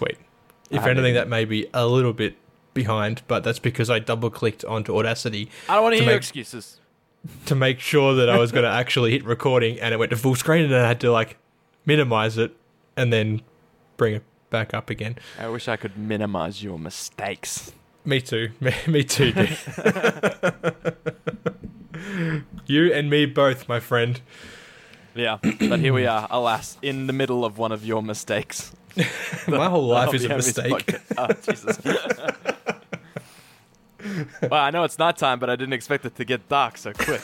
sweet. If I anything, that may be a little bit behind, but that's because I double clicked onto Audacity I don't want to To hear your make- excuses. to make sure that I was going to actually hit recording, and it went to full screen, and I had to like minimize it and then bring it back up again. I wish I could minimize your mistakes. Me too. Me, me too, you and me both, my friend. Yeah, but here we are, alas, in the middle of one of your mistakes. My whole life is a mistake. Oh, Jesus. well, I know it's not nighttime, but I didn't expect it to get dark so quick.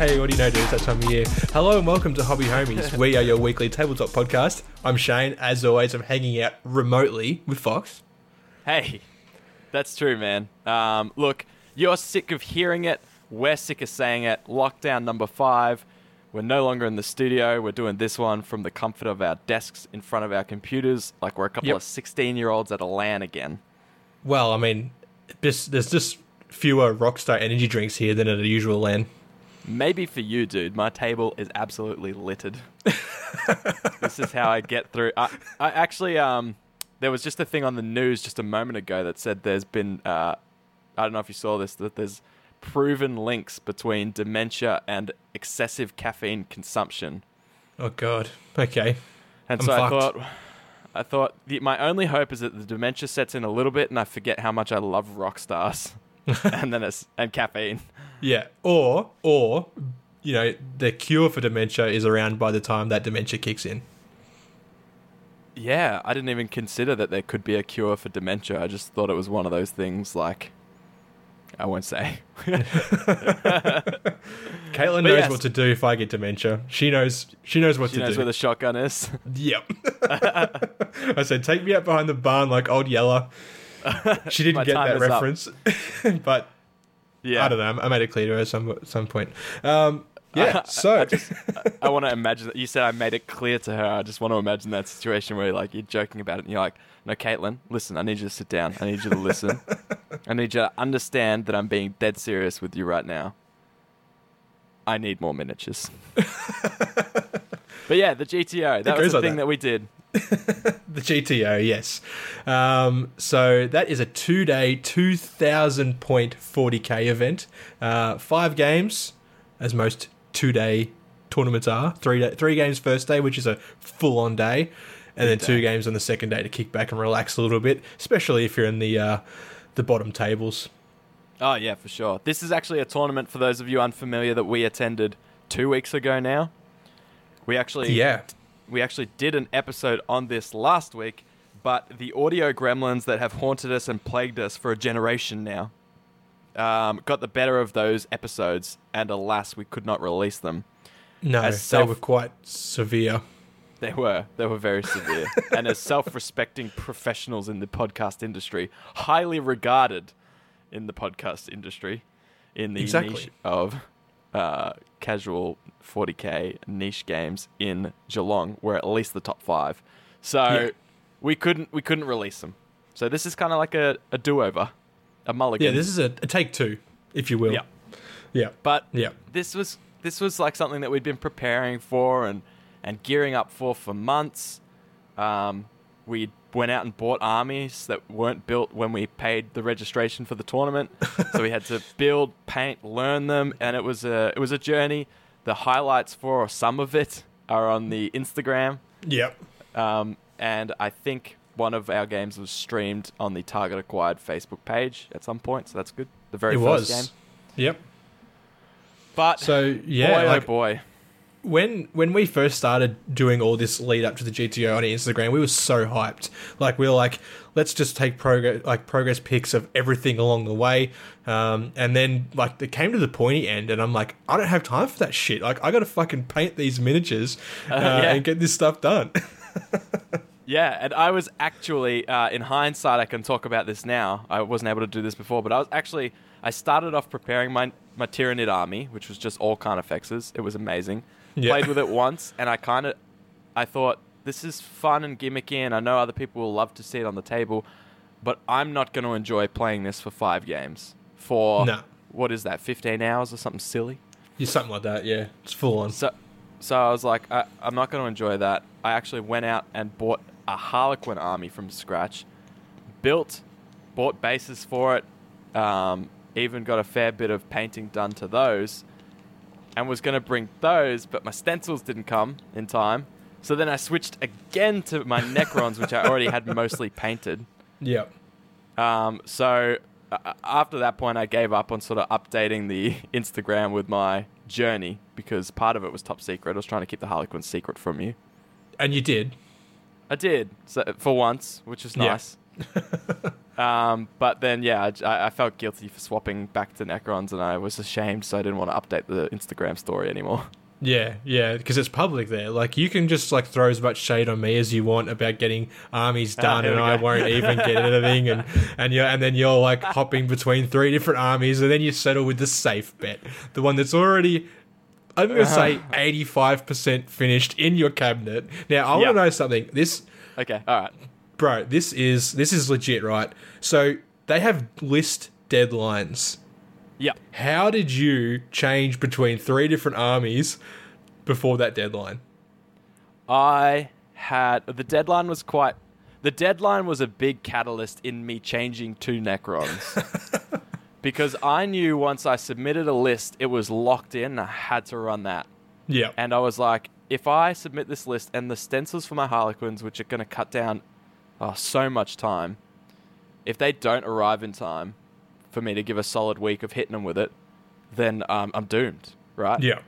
Hey, what do you know, dude? It's that time of year. Hello and welcome to Hobby Homies. we are your weekly tabletop podcast. I'm Shane. As always, I'm hanging out remotely with Fox. hey, that's true, man. Um, look, you're sick of hearing it. We're sick of saying it. Lockdown number five. We're no longer in the studio. We're doing this one from the comfort of our desks in front of our computers, like we're a couple Yep. of 16 year olds at a LAN again. Well, I mean, there's just fewer Rockstar energy drinks here than at a usual LAN. Maybe for you, dude. My table is absolutely littered. this is how I get through. I, I actually, um, there was just a thing on the news just a moment ago that said there's been, uh, I don't know if you saw this, that there's proven links between dementia and excessive caffeine consumption. Oh, God. Okay. And I'm so I thought, I thought the, my only hope is that the dementia sets in a little bit and I forget how much I love rock stars, and then it's and caffeine. Yeah. Or, or, you know, the cure for dementia is around by the time that dementia kicks in. Yeah, I didn't even consider that there could be a cure for dementia. I just thought it was one of those things like I won't say. Caitlin But knows yes. what to do if I get dementia. She knows. She knows what to do. She to knows do. where the shotgun is. Yep. I said, take me out behind the barn like old Yeller. She didn't get that reference, but Yeah. I don't know. I made it clear to her at some some point. Um, yeah. So I want to imagine that you said I made it clear to her. I just want to imagine that situation where like you're joking about it and you're like, "No, Caitlin, listen. I need you to sit down. I need you to listen. I need you to understand that I'm being dead serious with you right now. I need more miniatures." but yeah, the GTO. That was the like thing that. that we did. the GTO, yes. Um, so that is a two-day, two thousand point forty k event. Uh, five games, as most two-day tournaments are. Three day, three games first day, which is a full-on day, and then two day. games on the second day to kick back and relax a little bit, especially if you're in the uh, the bottom tables. Oh yeah, for sure. This is actually a tournament for those of you unfamiliar that we attended two weeks ago now. We actually Yeah. We actually did an episode on this last week, but the audio gremlins that have haunted us and plagued us for a generation now um, got the better of those episodes, and alas, we could not release them. No, As they were quite severe. They were they were very severe, and as self-respecting professionals in the podcast industry, highly regarded in the podcast industry, in the Exactly. niche of uh, casual 40k niche games in Geelong, we're at least the top five. So Yeah. we couldn't we couldn't release them. So this is kind of like a, a do-over, a mulligan. Yeah, this is a, a take two, if you will. Yeah. Yeah. But Yeah. this was this was like something that we'd been preparing for and and gearing up for for months. Um, we went out and bought armies that weren't built when we paid the registration for the tournament, so we had to build, paint, learn them, and it was a it was a journey. The highlights for some of it are on the Instagram, Yep. um, and I think one of our games was streamed on the Target Acquired Facebook page at some point, so that's good. The very It first was. game, Yep. but So yeah, boy, like oh boy. When when we first started doing all this lead up to the GTO on Instagram, we were so hyped. Like we were like, let's just take progress like progress pics of everything along the way. Um, and then like it came to the pointy end, and I'm like, I don't have time for that shit. Like I got to fucking paint these miniatures uh, yeah. and get this stuff done. Yeah, and I was actually, uh, in hindsight, I can talk about this now. I wasn't able to do this before, but I was actually, I started off preparing my my Tyranid army, which was just all Carnifexes. It was amazing. Yeah. Played with it once, and I kind of, I thought this is fun and gimmicky, and I know other people will love to see it on the table. but I'm not going to enjoy playing this for five games. For No. what is that, 15 hours or something silly? Yeah, something like that. Yeah, it's full on. So, so I was like, I, I'm not going to enjoy that. I actually went out and bought a Harlequin army from scratch, built, bought bases for it, um, even got a fair bit of painting done to those, and was going to bring those, but my stencils didn't come in time. So then I switched again to my Necrons, which I already had mostly painted. Yep. Um, so uh, after that point, I gave up on sort of updating the Instagram with my journey because part of it was top secret. I was trying to keep the Harlequin secret from you. And you did. I did so, for once, which is Yeah. nice. um, but then, yeah, I, I felt guilty for swapping back to Necrons, and I was ashamed, so I didn't want to update the Instagram story anymore. Yeah, yeah, because it's public there. Like you can just like throw as much shade on me as you want about getting armies Ah, done, and I won't even get anything. And and you and then you're like hopping between three different armies, and then you settle with the safe bet, the one that's already. I'm gonna say 85% finished in your cabinet. Now I want to know something. This Okay, all right. Bro, this is this is legit, right? So they have list deadlines. Yeah. How did you change between three different armies before that deadline? I had the deadline was quite. The deadline was a big catalyst in me changing to Necrons. because I knew once I submitted a list, it was locked in. I had to run that. Yeah. And I was like, if I submit this list and the stencils for my Harlequins, which are going to cut down oh, so much time, if they don't arrive in time for me to give a solid week of hitting them with it, then um, I'm doomed, right? yeah.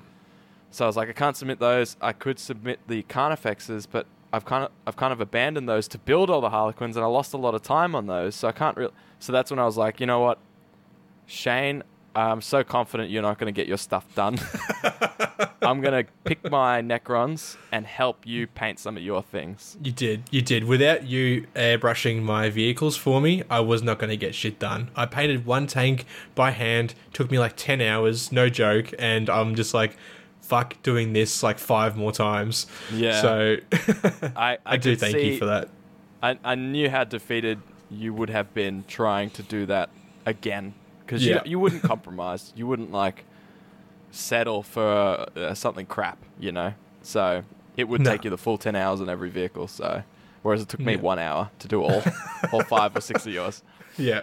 So I was like, I can't submit those. I could submit the Carnifexes, but I've kind of I've kind of abandoned those to build all the Harlequins, and I lost a lot of time on those. So I can't really. So that's when I was like, you know what, Shane, I'm so confident you're not going to get your stuff done. I'm going to pick my Necrons and help you paint some of your things. You did. You did. Without you airbrushing my vehicles for me, I was not going to get shit done. I painted one tank by hand. Took me like 10 hours, no joke. And I'm just like, fuck doing this like five more times. Yeah. So I, I, I do thank see- you for that. I, I knew how defeated you would have been trying to do that again because Yeah. you, you wouldn't compromise. You wouldn't like settle for uh, something crap, you know. So it would No. take you the full ten hours on every vehicle. So whereas it took me Yeah. one hour to do all all five or six of yours. Yeah.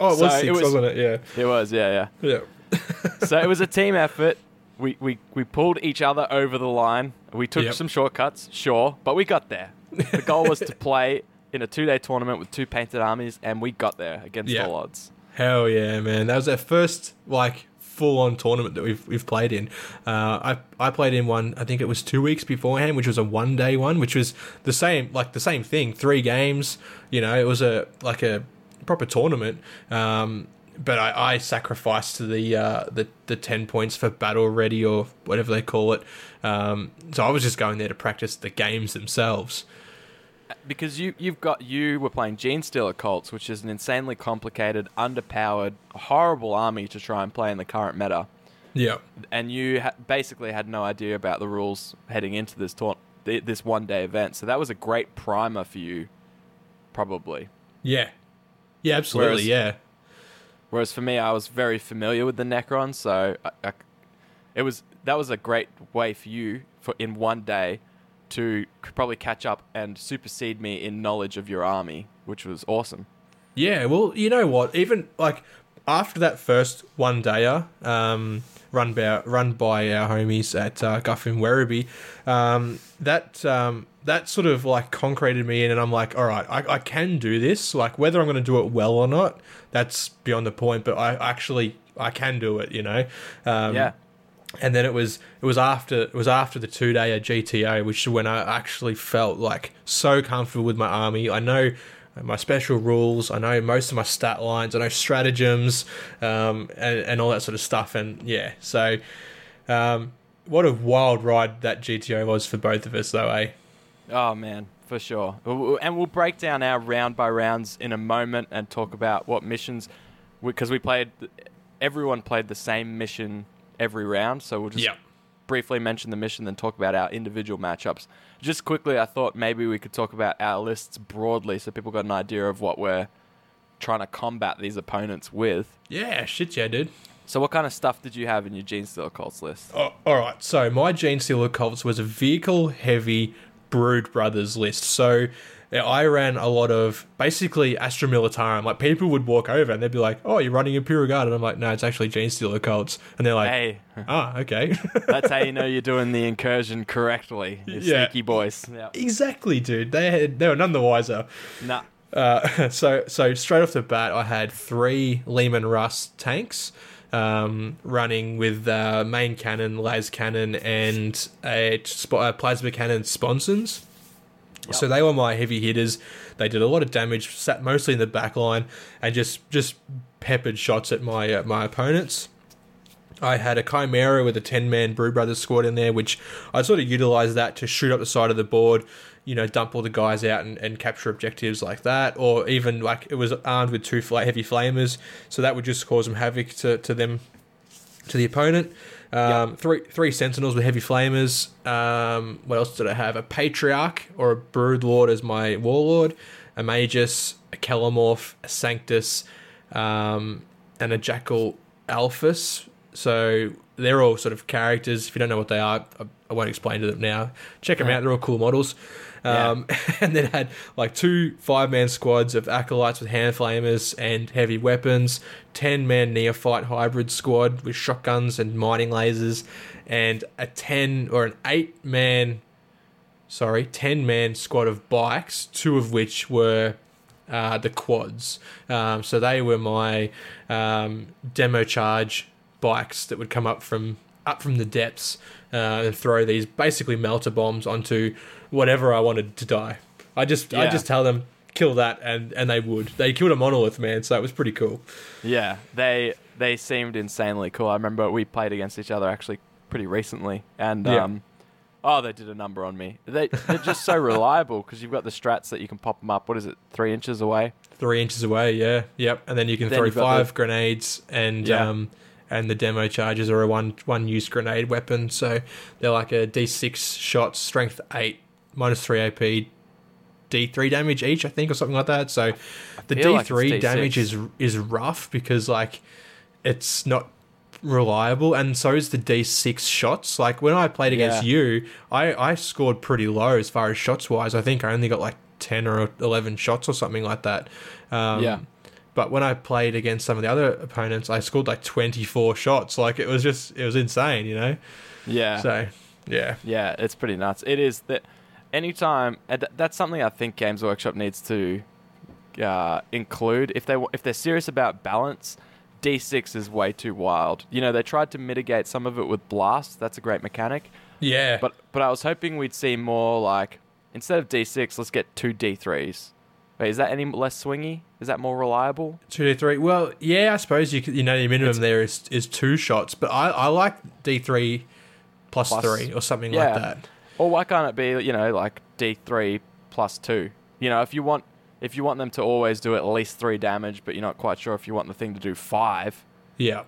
oh, it So was it six, was- was, not it? Yeah. It was yeah yeah. Yeah. so it was a team effort. We, we, we pulled each other over the line. We took Yep. some shortcuts, sure, but we got there. The goal was to play in a two day tournament with two painted armies, and we got there against Yeah. all odds. Hell yeah, man! That was our first like full-on tournament that we've we've played in. Uh, I I played in one. I think it was two weeks beforehand, which was a one-day one, which was the same like the same thing. Three games. You know, it was a like a proper tournament. Um, but I, I sacrificed the uh, the the ten points for battle ready or whatever they call it. Um, so I was just going there to practice the games themselves. Because you, you've got, you were playing Genestealer Cults, which is an insanely complicated, underpowered, horrible army to try and play in the current meta. Yeah. and you ha- basically had no idea about the rules heading into this this one day event. So that was a great primer for you, probably. Yeah. Yeah. Absolutely. Whereas- yeah. Whereas for me, I was very familiar with the Necron, so I, I- it was that was a great way for you for in one day to probably catch up and supersede me in knowledge of your army, which was awesome. Yeah, well, you know what? Even like after that first one dayer, um, run by run by our homies at uh, Guff and Werribee, um, that um, that sort of like concreted me in, and I'm like, all right, I, I can do this. Like whether I'm going to do it well or not, that's beyond the point. But I actually I can do it. You know. Um, yeah, and then it was it was after it was after the two day at GTO, which is when I actually felt like so comfortable with my army. I know my special rules. I know most of my stat lines. I know stratagems um, and and all that sort of stuff. And yeah, so um, what a wild ride that GTO was for both of us, though, eh? Oh man, for sure. And we'll break down our round by rounds in a moment and talk about what missions, because we played. Everyone played the same mission every round, so we'll just Yeah. briefly mention the mission, then talk about our individual matchups. Just quickly, I thought maybe we could talk about our lists broadly, so people got an idea of what we're trying to combat these opponents with. Yeah, shit, yeah, dude. So, what kind of stuff did you have in your Genestealer Cults list? Oh, all right. So my Genestealer Cults was a vehicle heavy Brood Brothers list. So I ran a lot of basically Astra Militarum. Like people would walk over and they'd be like, "Oh, you're running Imperial Guard," and I'm like, "No, it's actually Genestealer Cults." And they're like, Hey, "Ah, okay." that's how you know you're doing the incursion correctly. You Yeah. sneaky boys. Yeah. exactly, dude. They had, they were none the wiser. Nah. Uh, so so straight off the bat, I had three Leman Russ tanks um, running with uh, main cannon, las cannon, and a sp- uh, plasma cannon sponsons. So they were my heavy hitters. They did a lot of damage, sat mostly in the back line, and just just peppered shots at my uh, my opponents. I had a Chimera with a 10 man Brood Brothers squad in there, which I sort of utilized that to shoot up the side of the board, you know, dump all the guys out and, and capture objectives like that. Or even like it was armed with two heavy flamers, so that would just cause some havoc to, to them, to the opponent. Um, Three three sentinels with heavy flamers. Um, what else did I have? A patriarch or a brood lord as my warlord, a magus, a kelermorph, a sanctus, um, and a jackal alphus. So they're all sort of characters. If you don't know what they are, I, I won't explain to them now. Check them out; they're all cool models. Um, and then had like two five man squads of acolytes with hand flamers and heavy weapons, ten man neophyte hybrid squad with shotguns and mining lasers, and a ten or an eight man, sorry, ten man squad of bikes, two of which were uh, the quads. Um, so they were my um, demo charge bikes that would come up from up from the depths uh, and throw these basically melter bombs onto whatever I wanted to die. I just I just tell them kill that and and they would. They killed a monolith man, so it was pretty cool. Yeah, they they seemed insanely cool. I remember we played against each other actually pretty recently, and Yeah. um, oh, they did a number on me. They they're just so reliable because you've got the strats that you can pop them up. What is it, three inches away? Three inches away, yeah, yep. And then you can Then throw five the- grenades and Yeah. um and the demo charges are a one one use grenade weapon, so they're like a D six shots, strength eight, minus three AP, D three damage each, I think, or something like that. So the feel D like it's three D6. damage is is rough because like it's not reliable and so is the D6 shots. Like when I played against Yeah. you, I, I scored pretty low as far as shots wise. I think I only got like 10 or 11 shots or something like that. Um, Yeah. But when I played against some of the other opponents, I scored like 24 shots. Like it was just, it was insane, you know? Yeah, So, yeah. yeah, it's pretty nuts. It is that anytime that's something I think Games Workshop needs to uh, include if they if they're serious about balance. D6 is way too wild. You know, they tried to mitigate some of it with blast. That's a great mechanic. Yeah. But but I was hoping we'd see more like instead of D6, let's get two D3s. Wait, is that any less swingy? Is that more reliable? Two to three. Well, yeah, I suppose you you know the minimum It's- there is is two shots, but I, I like D three plus, Plus- three or something yeah. like that. Or why can't it be you know like D3 plus two? You know, if you want if you want them to always do at least three damage, but you're not quite sure if you want the thing to do five, Yeah,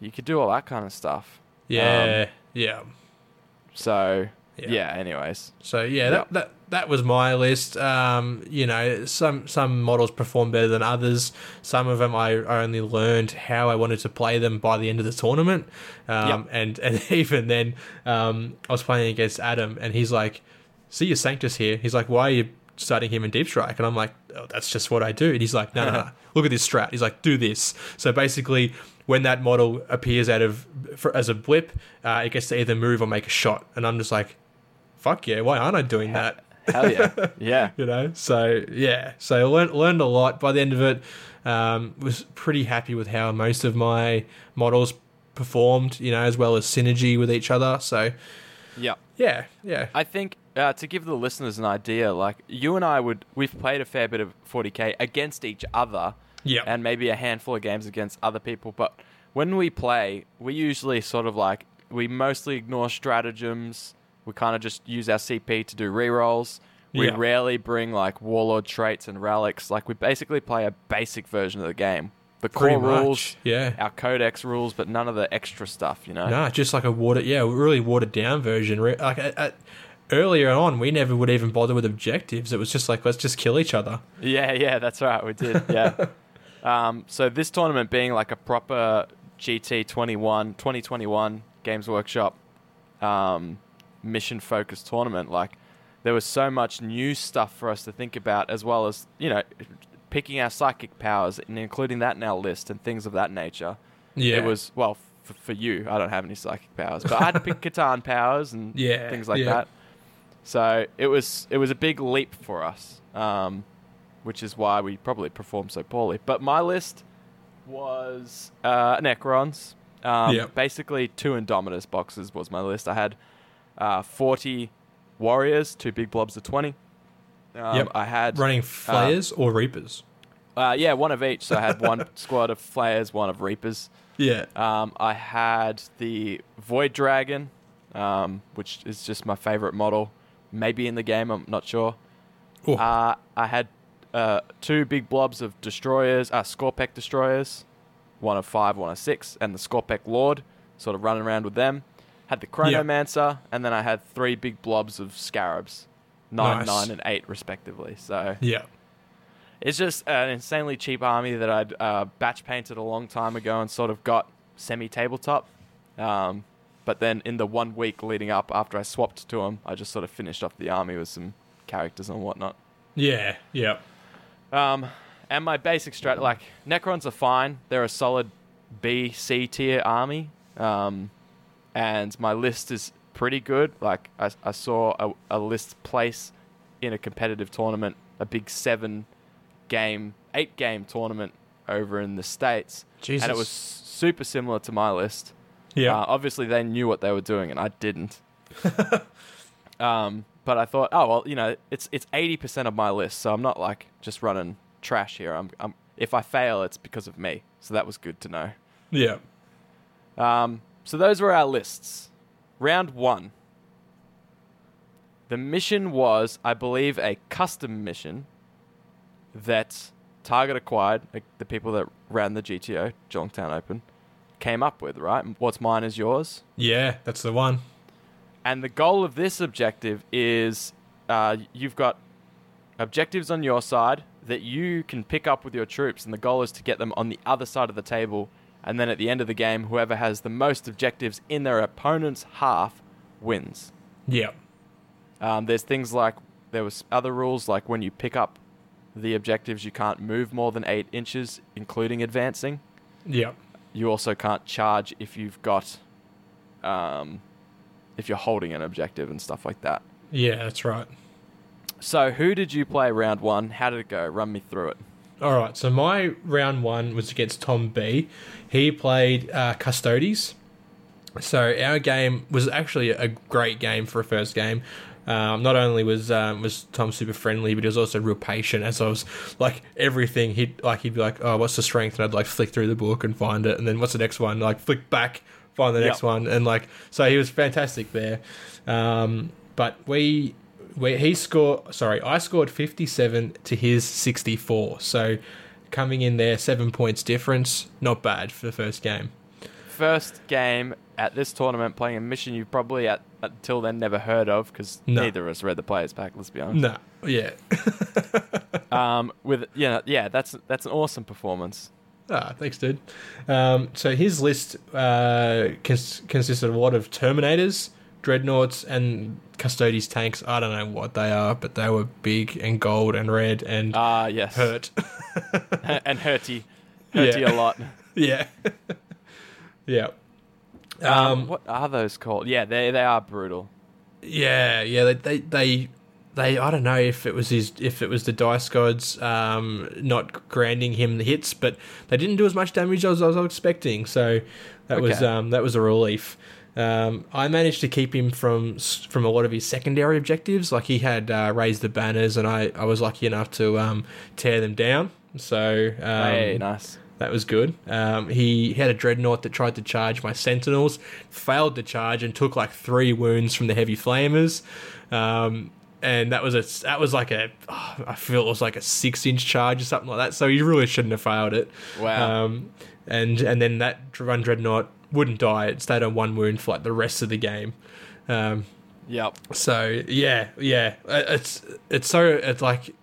you could do all that kind of stuff. yeah, Um, yeah. So Yeah. yeah. anyways, So yeah. That, that that was my list. Um, you know, some some models perform better than others. Some of them I, I only learned how I wanted to play them by the end of the tournament. Um, and and even then, um, I was playing against Adam, and he's like, "See your Sanctus here." He's like, "Why are you starting him in Deep Strike?" And I'm like, oh, "That's just what I do." And he's like, "No, no, no. Look at this strat." He's like, "Do this." So basically. When that model appears out of for, as a blip, uh, it gets to either move or make a shot, and I'm just like, fuck yeah, why aren't I doing that? hell yeah, yeah. You know, so yeah, so I learned learned a lot by the end of it. Um, was pretty happy with how most of my models performed, you know, as well as synergy with each other. So Yeah. yeah, yeah, I think uh, to give the listeners an idea, like you and I would, we've played a fair bit of 40k against each other, yeah, and maybe a handful of games against other people. But when we play, we usually sort of like we mostly ignore stratagems. We kind of just use our CP to do rerolls. We Yeah. rarely bring like warlord traits and relics. Like we basically play a basic version of the game. The core pretty much. rules, Yeah, our codex rules, but none of the extra stuff. You know. no, just like a watered, yeah, really watered down version. Like at, at, earlier on, we never would even bother with objectives. It was just like let's just kill each other. Yeah, yeah, that's right. We did. Yeah. Um, so this tournament being like a proper GT 21, 2021 Games Workshop um, mission focused tournament, like there was so much new stuff for us to think about, as well as you know picking our psychic powers and including that in our list and things of that nature. Yeah. It was well f- for you. I don't have any psychic powers, but I had to pick C'tan powers and Yeah, things like yeah. that. So it was it was a big leap for us, um, which is why we probably performed so poorly. But my list was uh, Necrons. Um, Yep. Basically, two Indomitus boxes was my list. I had uh, 40 warriors, two big blobs of 20. Um, Yep. I had Running flayers or reapers. uh, yeah, one of each. So I had one squad of flayers, one of reapers. Yeah. Um, I had the Void Dragon, um, which is just my favorite model. Maybe in the game, I'm not sure. Uh, I had uh, two big blobs of destroyers, uh, Skorpekh destroyers, one of five, one of six, and the Skorpekh Lord, sort of running around with them. Had the Chronomancer, and then I had three big blobs of Scarabs, nine, Nice. nine, and eight, respectively. So yeah. it's just an insanely cheap army that I'd uh, batch painted a long time ago and sort of got semi tabletop. Um, but then in the one week leading up after I swapped to them, I just sort of finished off the army with some characters and whatnot. Yeah. Yeah. Um, and my basic strat, like Necrons are fine. They're a solid B, C tier army. Um, and my list is pretty good. Like I, I saw a, a list place in a competitive tournament, a big seven game, eight game tournament over in the states, Jesus. and it was super similar to my list. Yeah. Uh, obviously, they knew what they were doing, and I didn't. um, but I thought, oh well, you know, it's it's eighty percent of my list, so I'm not like just running trash here. I'm, I'm if I fail, it's because of me. So that was good to know. yeah. Um, so those were our lists. Round one. The mission was, I believe, a custom mission that Target acquired, like the people that ran the GTO, Geelongtown Open, came up with, right? What's mine is yours. Yeah. That's the one. And the goal of this objective is uh, you've got objectives on your side that you can pick up with your troops, and the goal is to get them on the other side of the table. And then at the end of the game, whoever has the most objectives in their opponent's half wins. Yeah. Um, there's things like there was other rules like when you pick up the objectives, you can't move more than eight inches, including advancing. Yeah. You also can't charge if you've got, um, if you're holding an objective and stuff like that. Yeah. That's right. So, who did you play round one? How did it go? Run me through it. All right. So my round one was against Tom B. He played uh, Custodes. So our game was actually a great game for a first game. Um, not only was um, was Tom super friendly, but he was also real patient. As I was like everything, he'd like he'd be like, "Oh, what's the strength?" And I'd like flick through the book and find it, and then what's the next one? Like flick back, find the next one, and like so he was fantastic there. Um, but we we he scored. Sorry, I scored fifty seven to his sixty four. So coming in there, seven points difference. Not bad for the first game. First game at this tournament, playing a mission you've probably at, until then never heard of because No. neither of us read the players pack. Let's be honest. No, yeah. Um, with yeah, yeah, that's that's an awesome performance. Ah, thanks, dude. Um, so his list uh, cons- consisted of a lot of Terminators, Dreadnoughts, and Custodes tanks. I don't know what they are, but they were big and gold and red and Ah, yes, hurt. and hurty, hurty Yeah. a lot. yeah. yeah. Um, Um, what are those called? Yeah, they they are brutal. Yeah, yeah, they, they, they, they. I don't know if it was his, if it was the dice gods um, not granting him the hits, but they didn't do as much damage as I was expecting. So that was um, that was a relief. Um, I managed to keep him from from a lot of his secondary objectives. Like he had uh, raised the banners, and I, I was lucky enough to um, tear them down. So um, hey, nice. that was good. Um, he had a dreadnought that tried to charge my sentinels, failed to charge, and took like three wounds from the heavy flamers. Um, and that was a that was like a oh, I feel it was like a six inch charge or something like that. So you really shouldn't have failed it. Wow. Um, and and then that one dreadnought wouldn't die. It stayed on one wound for like the rest of the game. Um, Yep. so yeah, yeah, it's it's so it's like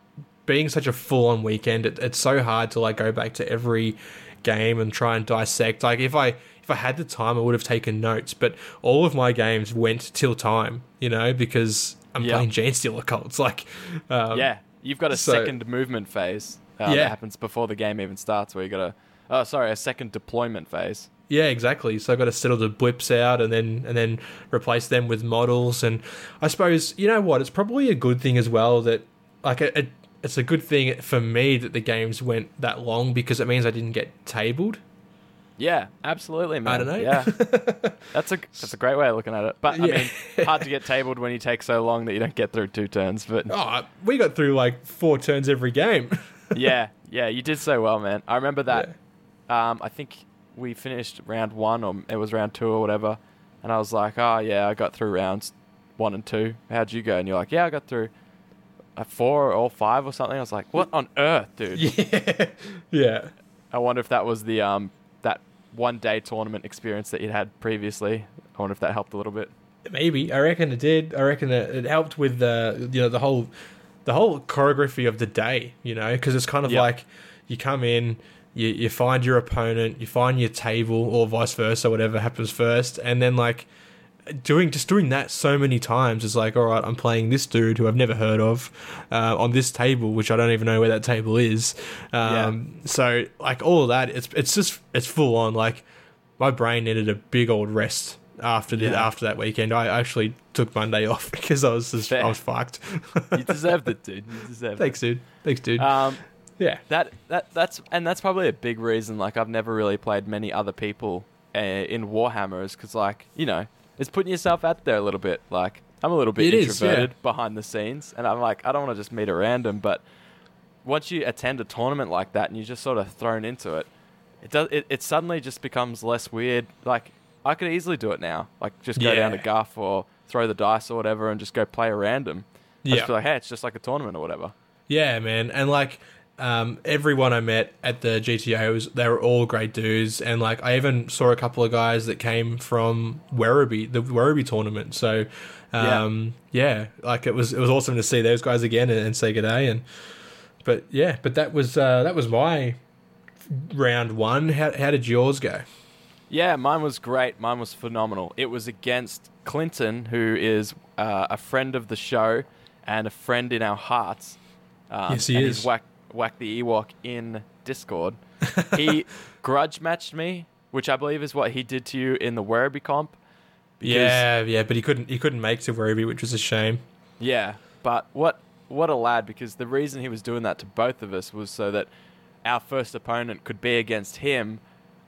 being such a full on weekend, it, it's so hard to like go back to every game and try and dissect. Like if I if I had the time, I would have taken notes. But all of my games went till time, you know, because I'm Yeah. playing Genestealer Cults. Like, um, yeah, you've got a so- second movement phase uh, Yeah. that happens before the game even starts, where you got a oh sorry, a second deployment phase. Yeah, exactly. So I've got to settle the blips out and then and then replace them with models. And I suppose you know what? It's probably a good thing as well that like it, it, it's a good thing for me that the games went that long because it means I didn't get tabled. Yeah, absolutely, man. I don't know. Yeah, that's a that's a great way of looking at it. But I Yeah. mean, hard to get tabled when you take so long that you don't get through two turns. But Oh, we got through like four turns every game. yeah, yeah, you did so well, man. I remember that. Um, I think we finished round one, or it was round two, or whatever. And I was like, "Oh yeah, I got through rounds one and two. How'd you go?" And you're like, "Yeah, I got through a four or five or something." I was like, "What on earth, dude?" yeah, yeah. I wonder if that was the um that one day tournament experience that you'd had previously. I wonder if that helped a little bit. Maybe I reckon it did. I reckon it, it helped with the you know the whole the whole choreography of the day. You know, because it's kind of Yeah. like you come in, you you find your opponent, you find your table, or vice versa, whatever happens first, and then like doing just doing that so many times is like all right i'm playing this dude who i've never heard of uh, on this table which i don't even know where that table is um, so like all of that it's it's just it's full on like my brain needed a big old rest after the, Yeah. after that weekend i actually took monday off because i was just Fair. i was fucked You deserved it, dude. You deserved it. thanks dude thanks dude. Um, yeah that that that's and that's probably a big reason. Like I've never really played many other people uh, in Warhammer, is because like you know it's putting yourself out there a little bit. Like I'm a little bit It is, introverted yeah. behind the scenes, and I'm like I don't want to just meet a random, but once you attend a tournament like that and you're just sort of thrown into it, it does it, it suddenly just becomes less weird. Like I could easily do it now. Like just go down to Yeah. Guff or throw the dice or whatever and just go play a random. I just Yeah. feel like, hey, it's just like a tournament or whatever. Yeah, man, and like um, everyone I met at the GTO was they were all great dudes, and like I even saw a couple of guys that came from Werribee, the Werribee tournament. So, um, yeah. like it was it was awesome to see those guys again and, and say good day. And but yeah, but that was uh, that was my round one. How how did yours go? Yeah, mine was great. Mine was phenomenal. It was against Clinton, who is uh, a friend of the show and a friend in our hearts. Um, Yes, he is. He's whack, whack the Ewok in Discord. he grudge matched me, which I believe is what he did to you in the Werribee comp. yeah, yeah, but he couldn't he couldn't make to Werribee, which was a shame. Yeah, but what what a lad! Because the reason he was doing that to both of us was so that our first opponent could be against him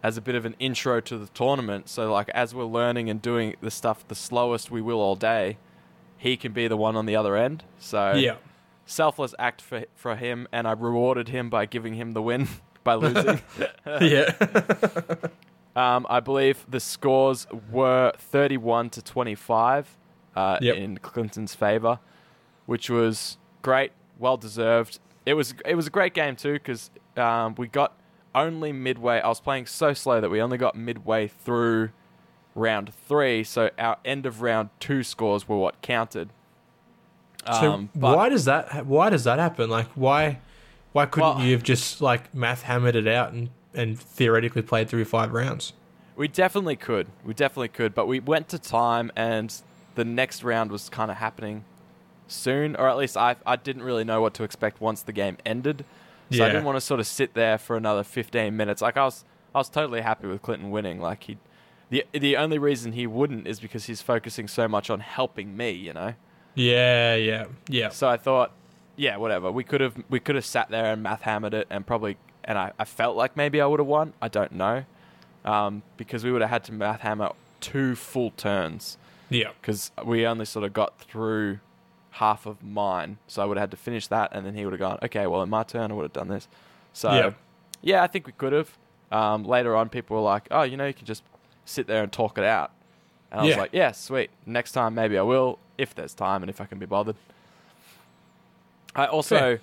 as a bit of an intro to the tournament. So like as we're learning and doing the stuff the slowest we will all day, he can be the one on the other end. So Yeah, selfless act for for him, and I rewarded him by giving him the win by losing. yeah, Um, I believe the scores were 31 to 25 uh, Yep. in Clinton's favor, which was great, well deserved. It was it was a great game too because um, we got only midway. I was playing so slow that we only got midway through round three, so our end of round two scores were what counted. So Um, but- why does that why does that happen? Like why why couldn't Well- you have just like math hammered it out and and theoretically played through five rounds? We definitely could. We definitely could. But we went to time, and the next round was kind of happening soon, or at least I I didn't really know what to expect once the game ended. So I didn't want to sort of sit there for another 15 minutes. Like I was I was totally happy with Clinton winning. Like he the the only reason he wouldn't is because he's focusing so much on helping me, you know. Yeah, yeah, yeah. So I thought, yeah, whatever. We could have we could have sat there and math hammered it and probably and I, I felt like maybe I would have won. I don't know. Um, because we would have had to math hammer two full turns Yeah. because we only sort of got through half of mine. So I would have had to finish that and then he would have gone, okay, well, in my turn, I would have done this. So, Yeah. yeah, I think we could have. Um, later on, people were like, oh, you know, you can just sit there and talk it out. And I was like, yeah, sweet. Next time, maybe I will, if there's time and if I can be bothered. I also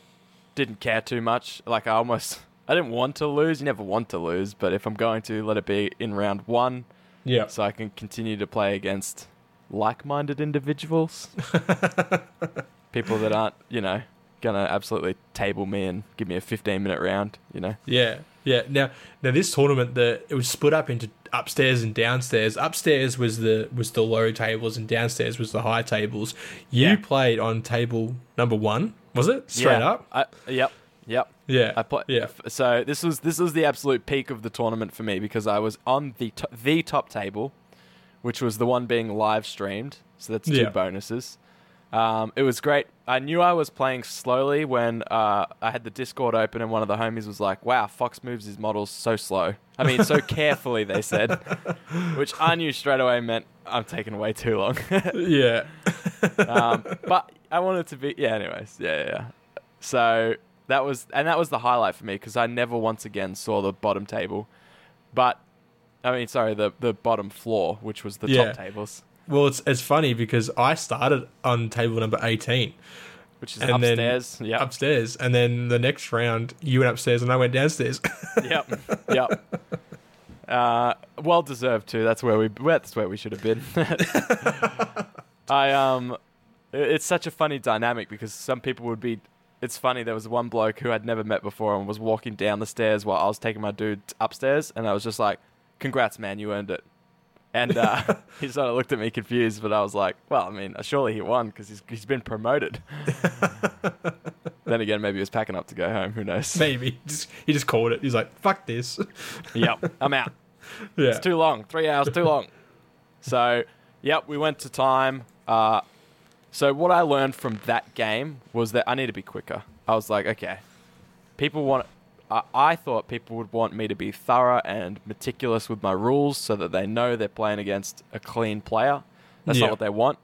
didn't care too much. Like, I almost, I didn't want to lose. You never want to lose, but if I'm going to, let it be in round one Yeah. so I can continue to play against like minded individuals. People that aren't, you know, gonna absolutely table me and give me a 15 minute round. You know. Yeah, yeah. Now, now this tournament, the it was split up into upstairs and downstairs. Upstairs was the was the low tables, and downstairs was the high tables. You Yeah. played on table number one, was it? Straight Yeah. up. I, yep. Yep. Yeah. I play, Yeah. So this was this was the absolute peak of the tournament for me because I was on the to- the top table, which was the one being live streamed. So that's two Yeah. bonuses. Um, it was great. I knew I was playing slowly when uh, I had the Discord open and one of the homies was like, "Wow, Fox moves his models so slow. I mean, so carefully." They said, which I knew straight away meant I'm taking way too long. Yeah. um, but I wanted to be yeah. Anyways, yeah, yeah. yeah. So that was and that was the highlight for me because I never once again saw the bottom table, but I mean, sorry, the the bottom floor, which was the Yeah. top tables, Well, it's it's funny because I started on table number eighteen which is And then upstairs. Yep, upstairs, and then the next round you went upstairs and I went downstairs. yep, yep. Uh, well deserved too. That's where we. That's where we should have been. I um, it's such a funny dynamic because some people would be. It's funny. There was one bloke who I'd never met before and was walking down the stairs while I was taking my dude upstairs, and I was just like, "Congrats, man, you earned it." And uh, he sort of looked at me confused, but I was like, "Well, I mean, surely he won because he's he's been promoted." then again, maybe he was packing up to go home. Who knows? Maybe just he just called it. He's like, "Fuck this." yep, I'm out. yeah. It's too long. Three hours too long. So, yep, we went to time. Uh, so what I learned from that game was that I need to be quicker. I was like, okay, people want. I I thought people would want me to be thorough and meticulous with my rules so that they know they're playing against a clean player. That's Yeah. not what they want.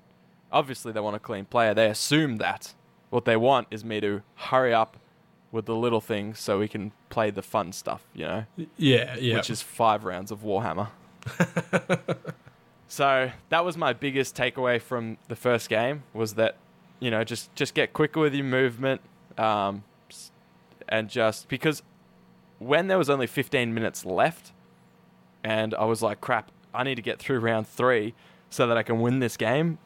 Obviously, they want a clean player. They assume that. What they want is me to hurry up with the little things so we can play the fun stuff, you know? yeah, yeah. which is five rounds of Warhammer. so that was my biggest takeaway from the first game was that you know just just get quicker with your movement, um, and just because when there was only 15 minutes left, and I was like, crap, I need to get through round three so that I can win this game.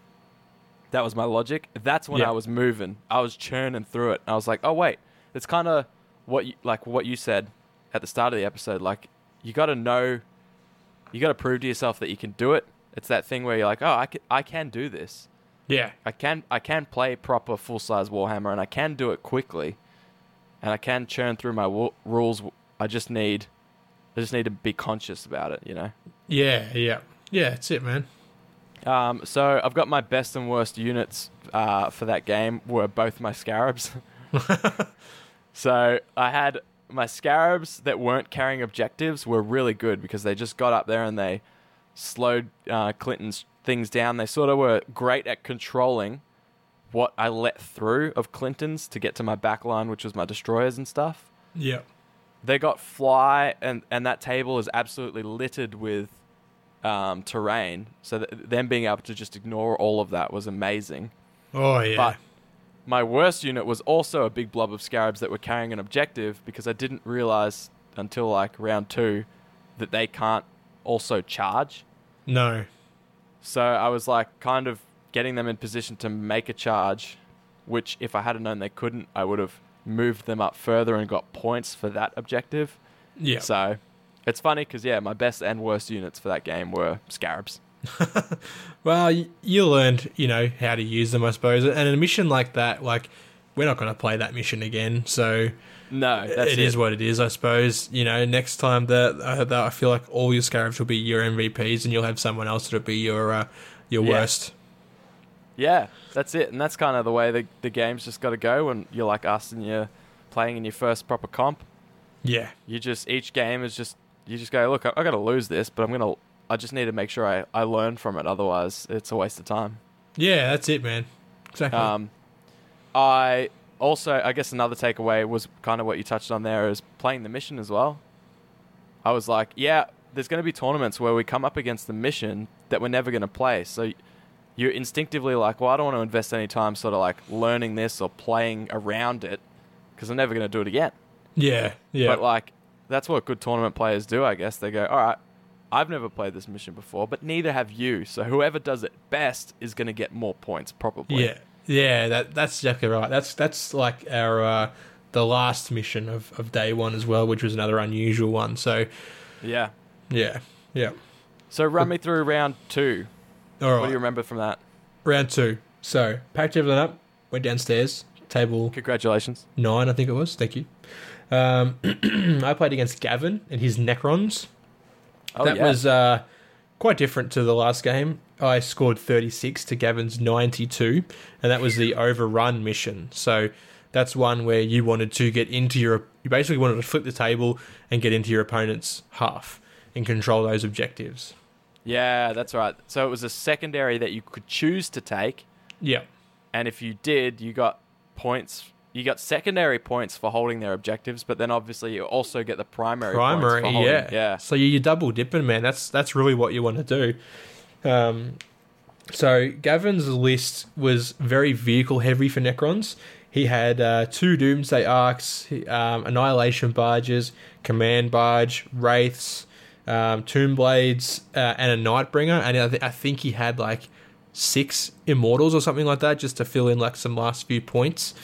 That was my logic. That's when Yeah. I was moving. I was churning through it. I was like, oh wait, it's kind of what you, like what you said at the start of the episode. Like you got to know, you got to prove to yourself that you can do it. It's that thing where you're like, oh, I can, I can do this. yeah, I can, I can play proper full size Warhammer, and I can do it quickly, and I can churn through my w- rules. I just need, I just need to be conscious about it. You know. yeah, yeah, yeah. That's it, man. Um, so I've got my best and worst units uh, for that game were both my scarabs. so I had my scarabs that weren't carrying objectives were really good because they just got up there and they slowed uh, Clinton's things down. They sort of were great at controlling what I let through of Clinton's to get to my back line, which was my destroyers and stuff Yeah, they got fly and and that table is absolutely littered with um, terrain. So them being able to just ignore all of that was amazing. Oh yeah, but my worst unit was also a big blob of scarabs that were carrying an objective because i didn't realize until like round two that they can't also charge. No, so i was like kind of getting them in position to make a charge which if i hadn't known they couldn't i would have moved them up further and got points for that objective yeah. so it's funny because yeah, my best and worst units for that game were scarabs. Well, you learned, you know, how to use them, I suppose. And in a mission like that, like we're not going to play that mission again, so No, that's it is what it is, I suppose. You know, next time that, uh, that I feel like all your scarabs will be your MVPs, and you'll have someone else that'll be your uh, your Yeah. worst. Yeah, that's it, and that's kind of the way the the game's just got to go when you're like us and you're playing in your first proper comp. Yeah, You just each game is just you just go look. I, I got to lose this, but I'm gonna. I just need to make sure I I learn from it. Otherwise, it's a waste of time. yeah, that's it, man. Exactly. Um, I also, I guess another takeaway was kind of what you touched on there is playing the mission as well. I was like, yeah, there's going to be tournaments where we come up against the mission that we're never going to play. So you're instinctively like, well, I don't want to invest any time sort of like learning this or playing around it because I'm never going to do it again. yeah, yeah, But like, that's what good tournament players do, I guess. They go, all right, I've never played this mission before, but neither have you. So whoever does it best is going to get more points, probably. yeah, Yeah, that that's exactly right. That's that's like our uh, the last mission of, of day one as well, which was another unusual one. So Yeah. yeah, yeah. So run me through round two. All right, What do you remember from that? round two. So packed everything up, went downstairs, table Congratulations. nine, I think it was. Thank you. Um, I played against Gavin and his Necrons. Oh, that yeah. was uh, quite different to the last game. I scored 36 to Gavin's 92, and that was the overrun mission. So that's one where you wanted to get into your. You basically wanted to flip the table and get into your opponent's half and control those objectives. Yeah, that's right. So it was a secondary that you could choose to take, Yeah. and if you did, you got points. You got secondary points for holding their objectives, but then obviously you also get the primary. primary, points for holding, yeah, yeah. So you- you're double dipping, man. That's that's really what you want to do. Um, so Gavin's list was very vehicle heavy for Necrons. He had uh, two Doomsday Arks, um, Annihilation Barges, Command Barge, Wraiths, um, Tomb Blades, uh, and a Nightbringer. And I, th- I think he had like six Immortals or something like that, just to fill in like some last few points.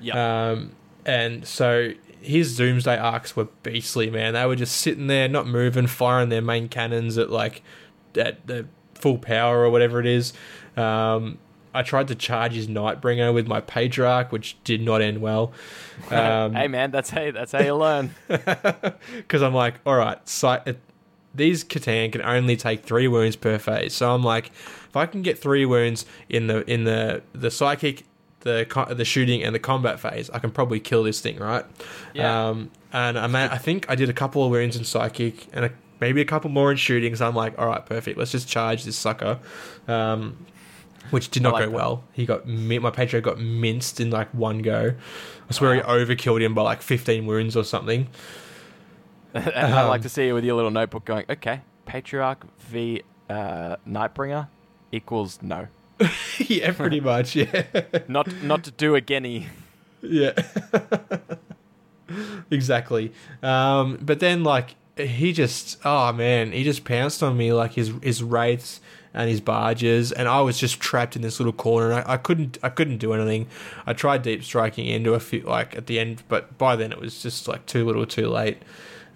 Yeah. Um, and so his Doomsday arks were beastly, man. They were just sitting there, not moving, firing their main cannons at like at the full power or whatever it is. Um, I tried to charge his Nightbringer with my Patriarch, which did not end well. Um, hey man, that's how that's how you learn. because I'm like, all right, si- it, these C'tan can only take three wounds per phase. So I'm like, if I can get three wounds in the in the the psychic, the co- the shooting, and the combat phase, I can probably kill this thing, right? Yeah. Um, and I I think I did a couple of wounds in psychic and a, maybe a couple more in shooting. So I'm like, all right, perfect. Let's just charge this sucker. Um, which did not like go that. well. He got my Patriot got minced in like one go. I swear he overkilled him by like 15 wounds or something. And I like Um, to see you with your little notebook going, okay, Patriarch v uh, Nightbringer equals no. yeah, pretty much. Yeah, Not not to do again. yeah, exactly. Um, but then, like, he just, oh man, he just pounced on me like his his wraiths and his barges, and I was just trapped in this little corner. And I, I couldn't, I couldn't do anything. I tried deep striking into a few, like at the end, but by then it was just like too little, too late.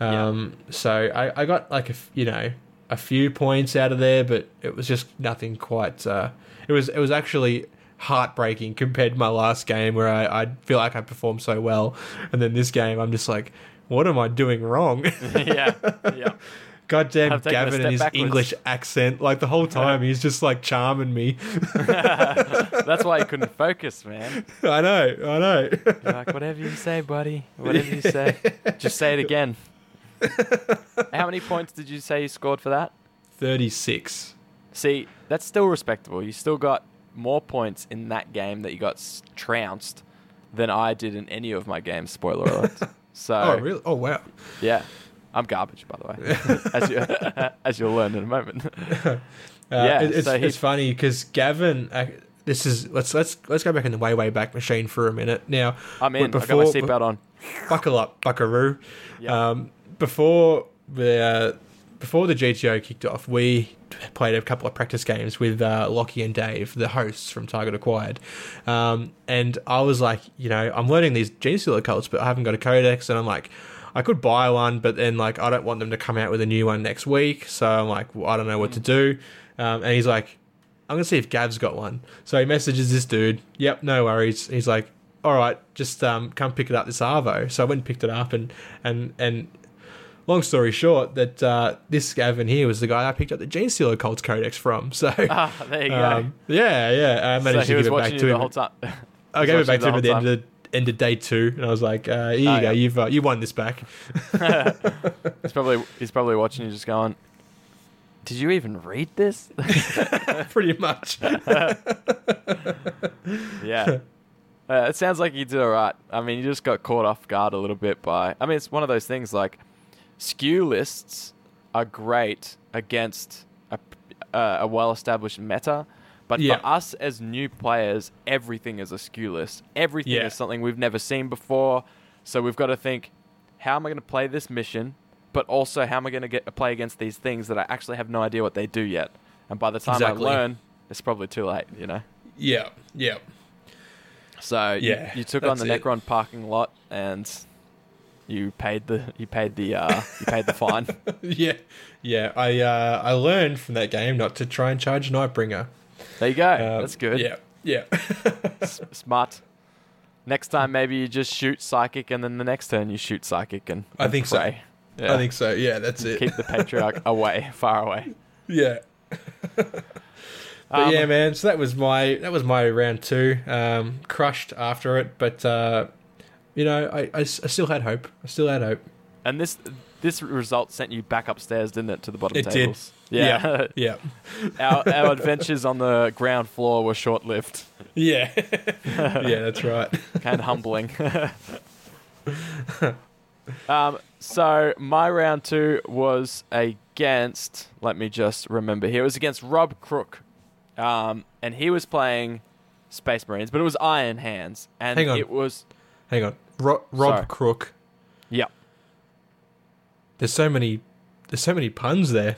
Um, so I, I got like a, you know, a few points out of there, but it was just nothing quite. Uh, it was, it was actually heartbreaking compared to my last game where I, I feel like I performed so well, and then this game I'm just like, what am I doing wrong? yeah, yeah. Goddamn I've taken a Gavin and his backwards. English accent, like the whole time he's just like charming me. That's why you couldn't focus, man. I know, I know. You're like, whatever you say, buddy. Whatever you say. Just say it again. How many points did you say you scored for that? Thirty six. See, that's still respectable. You still got more points in that game that you got trounced than I did in any of my games. Spoiler alert. So, Oh really? Oh wow. yeah, I'm garbage, by the way, as you as you'll learn in a moment. Uh, Yeah, it's, so he- it's funny because Gavin. Uh, this is let's let's let's go back in the way way back machine for a minute. Now I'm in. I got before- my seatbelt on. buckle up, Buckaroo. Yeah. Um, before the uh, before the GTO kicked off, we played a couple of practice games with uh, Lockie and Dave, the hosts from Target Acquired. Um, and I was like, you know, I'm learning these Genestealer cults, but I haven't got a codex, and I'm like. I could buy one, but then like I don't want them to come out with a new one next week, so I'm like, well, I don't know what to do. Um, and he's like, I'm gonna see if Gav's got one. So he messages this dude. Yep, no worries. He's like, all right, just um, come pick it up this Arvo. So I went and picked it up, and and and long story short, that uh, this Gavin here was the guy I picked up the Genestealer Cults Codex from. So Ah, there you go. um, yeah, yeah, I managed he to give it back to the him. whole time. I gave it back to him at the the end of end of day two, and I was like, uh, here you Oh, go, yeah. you've uh, you won this back. He's probably he's probably watching you, just going, "Did you even read this?" Pretty much. yeah. Uh, it sounds like you did all right. I mean, you just got caught off guard a little bit by. I mean, it's one of those things like skew lists are great against a, uh, a well-established meta, but Yeah. for us as new players, everything is a skew list. Everything Yeah. is something we've never seen before. So we've got to think, how am I going to play this mission? But also, how am I going to get play against these things that I actually have no idea what they do yet? And by the time Exactly. I learn, it's probably too late. You know. Yeah, yeah. So you- Yeah, you, took on the it. Necron parking lot and you paid the you paid the uh, you paid the fine. yeah, yeah. I uh, I learned from that game not to try and charge Nightbringer. There you go. Um, That's good. Yeah, yeah. S- smart. Next time, maybe you just shoot psychic, and then the next turn you shoot psychic, and, I and think so. Yeah. I think so. Yeah, that's it. keep the patriarch away, far away. yeah. But Um, yeah, man. So that was my that was my round two. Um, crushed after it, but uh, you know, I I still had hope. I still had hope. And this this result sent you back upstairs, didn't it, to the bottom It did. tables? Yeah. Yeah, our our adventures on the ground floor were short lived yeah, yeah. That's right. and humbling. um, so my round two was against. Let me just remember here. It was against Rob Crook, um, and he was playing Space Marines, but it was Iron Hands, and Hang on. it was Hang on, Ro- Rob Sorry. Crook. yeah. There's so many. There's so many puns there.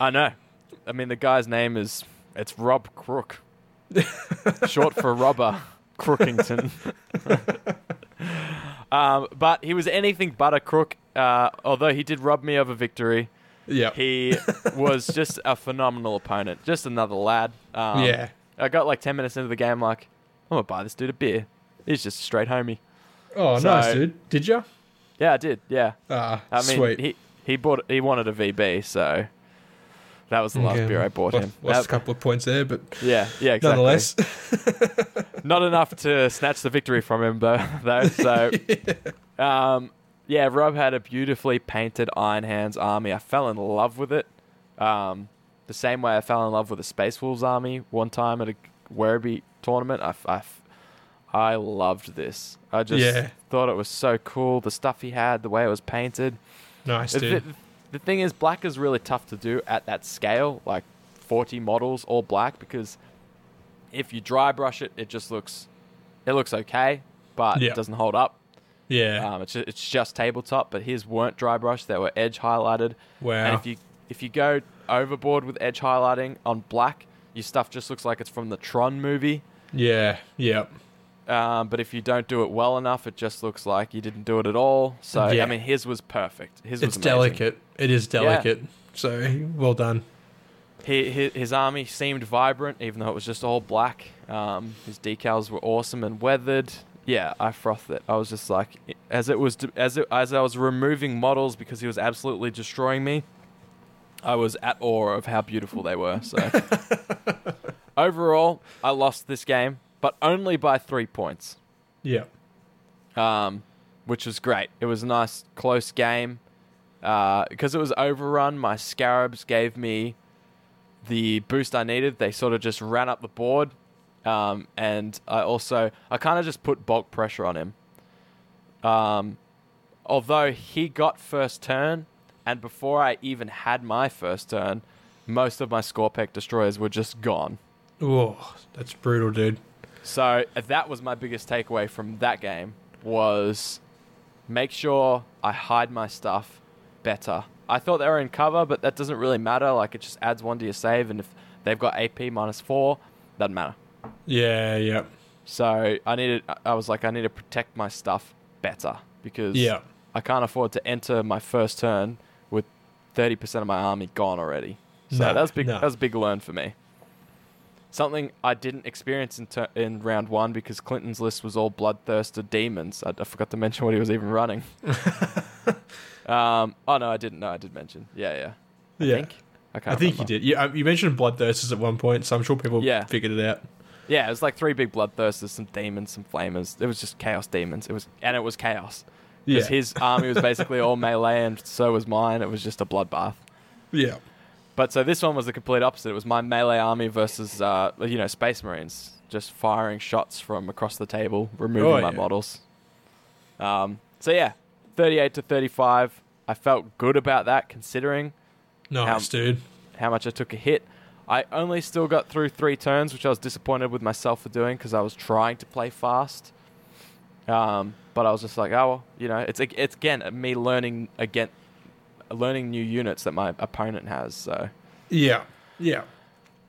I know. I mean, the guy's name is it's Rob Crook, short for Robber Crookington. um, but he was anything but a crook. Uh, although he did rob me of a victory, Yeah, he was just a phenomenal opponent. Just another lad. Um, yeah. I got like ten minutes into the game, like I'm gonna buy this dude a beer. He's just a straight homie. Oh, so- nice, dude. Did you? Yeah, I did. Yeah. Ah, I mean, sweet. he he bought he wanted a VB, so that was the last Okay, beer I bought him. Lost That- a couple of points there, but Yeah, yeah, exactly. nonetheless. Not enough to snatch the victory from him, though. though. So, um, yeah, Rob had a beautifully painted Iron Hands army. I fell in love with it. Um, the same way I fell in love with a Space Wolves army one time at a Werribee tournament. I, I, I loved this. I just Yeah. thought it was so cool. The stuff he had, the way it was painted. nice, dude. the, the thing is, black is really tough to do at that scale, like 40 models all black, because if you dry brush it, it just looks, it looks okay, but Yeah. it doesn't hold up. Yeah. Um, it's just, it's just tabletop, but his weren't dry brush; they were edge highlighted. wow. And if you if you go overboard with edge highlighting on black, your stuff just looks like it's from the Tron movie. yeah. Yeah. Um, but if you don't do it well enough, it just looks like you didn't do it at all. So Yeah. I mean, his was perfect. His was It's amazing. delicate. It is delicate. So well done. He, his, his army seemed vibrant, even though it was just all black. Um, his decals were awesome and weathered. Yeah, I frothed it. I was just like, as it was, as it, as I was removing models because he was absolutely destroying me. I was at awe of how beautiful they were. So overall, I lost this game, but only by three points, Yeah. um, which was great. It was a nice close game uh, because it was overrun. My scarabs gave me the boost I needed. They sort of just ran up the board, um, and I also I kind of just put bulk pressure on him. Um, although he got first turn, and before I even had my first turn, most of my Skorpekh destroyers were just gone. Oh, that's brutal, dude. So that was my biggest takeaway from that game was make sure I hide my stuff better. I thought they were in cover, but that doesn't really matter. Like it just adds one to your save, and if they've got AP minus four, doesn't matter. Yeah. Yeah. So I needed. I was like, I need to protect my stuff better because Yeah. I can't afford to enter my first turn with thirty percent of my army gone already. So No, that was big. no. That was a big learn for me. Something I didn't experience in tur in round one because Clinton's list was all bloodthirsted demons. I, I forgot to mention what he was even running. um, oh no, I didn't. No, I did mention. Yeah, yeah. I Yeah. think. I I think you did. Yeah, uh, you mentioned bloodthirsters at one point, so I'm sure people Yeah. figured it out. Yeah, it was like three big bloodthirsters, some demons, some flamers. It was just chaos demons. It was, and it was chaos. Yeah. Because his army was basically all melee, and so was mine. It was just a bloodbath. Yeah. But so this one was the complete opposite. It was my melee army versus, uh, you know, Space Marines, just firing shots from across the table, removing Oh, my yeah. models. Um, so yeah, 38 to 35. I felt good about that, considering Nice, dude. how much I took a hit. I only still got through three turns, which I was disappointed with myself for doing because I was trying to play fast. Um, but I was just like, oh, well, you know, it's it's again me learning again, learning new units that my opponent has. So Yeah. Yeah.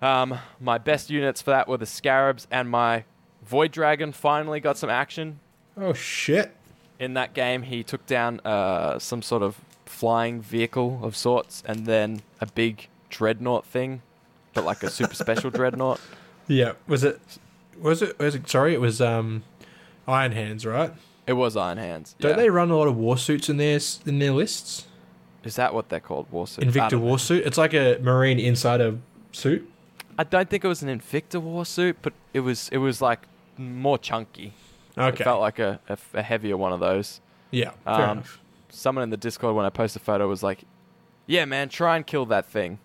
um, my best units for that were the scarabs and my Void Dragon finally got some action Oh shit! in that game. He took down uh, some sort of flying vehicle of sorts, and then a big dreadnought thing, but like a super special dreadnought. Yeah, was it? Was it? Was it? Sorry, it was um, Iron Hands, right? It was Iron Hands. Don't yeah. they run a lot of war suits in their in their lists? Is that what they're called? Warsuit. Invicta don't know. war suit. It's like a Marine insider suit. I don't think it was an Invicta Warsuit, but it was it was like more chunky. Okay. It felt like a, a, a heavier one of those. yeah. Fair Um, enough. Someone in the Discord when I posted a photo was like, "Yeah, man, try and kill that thing,"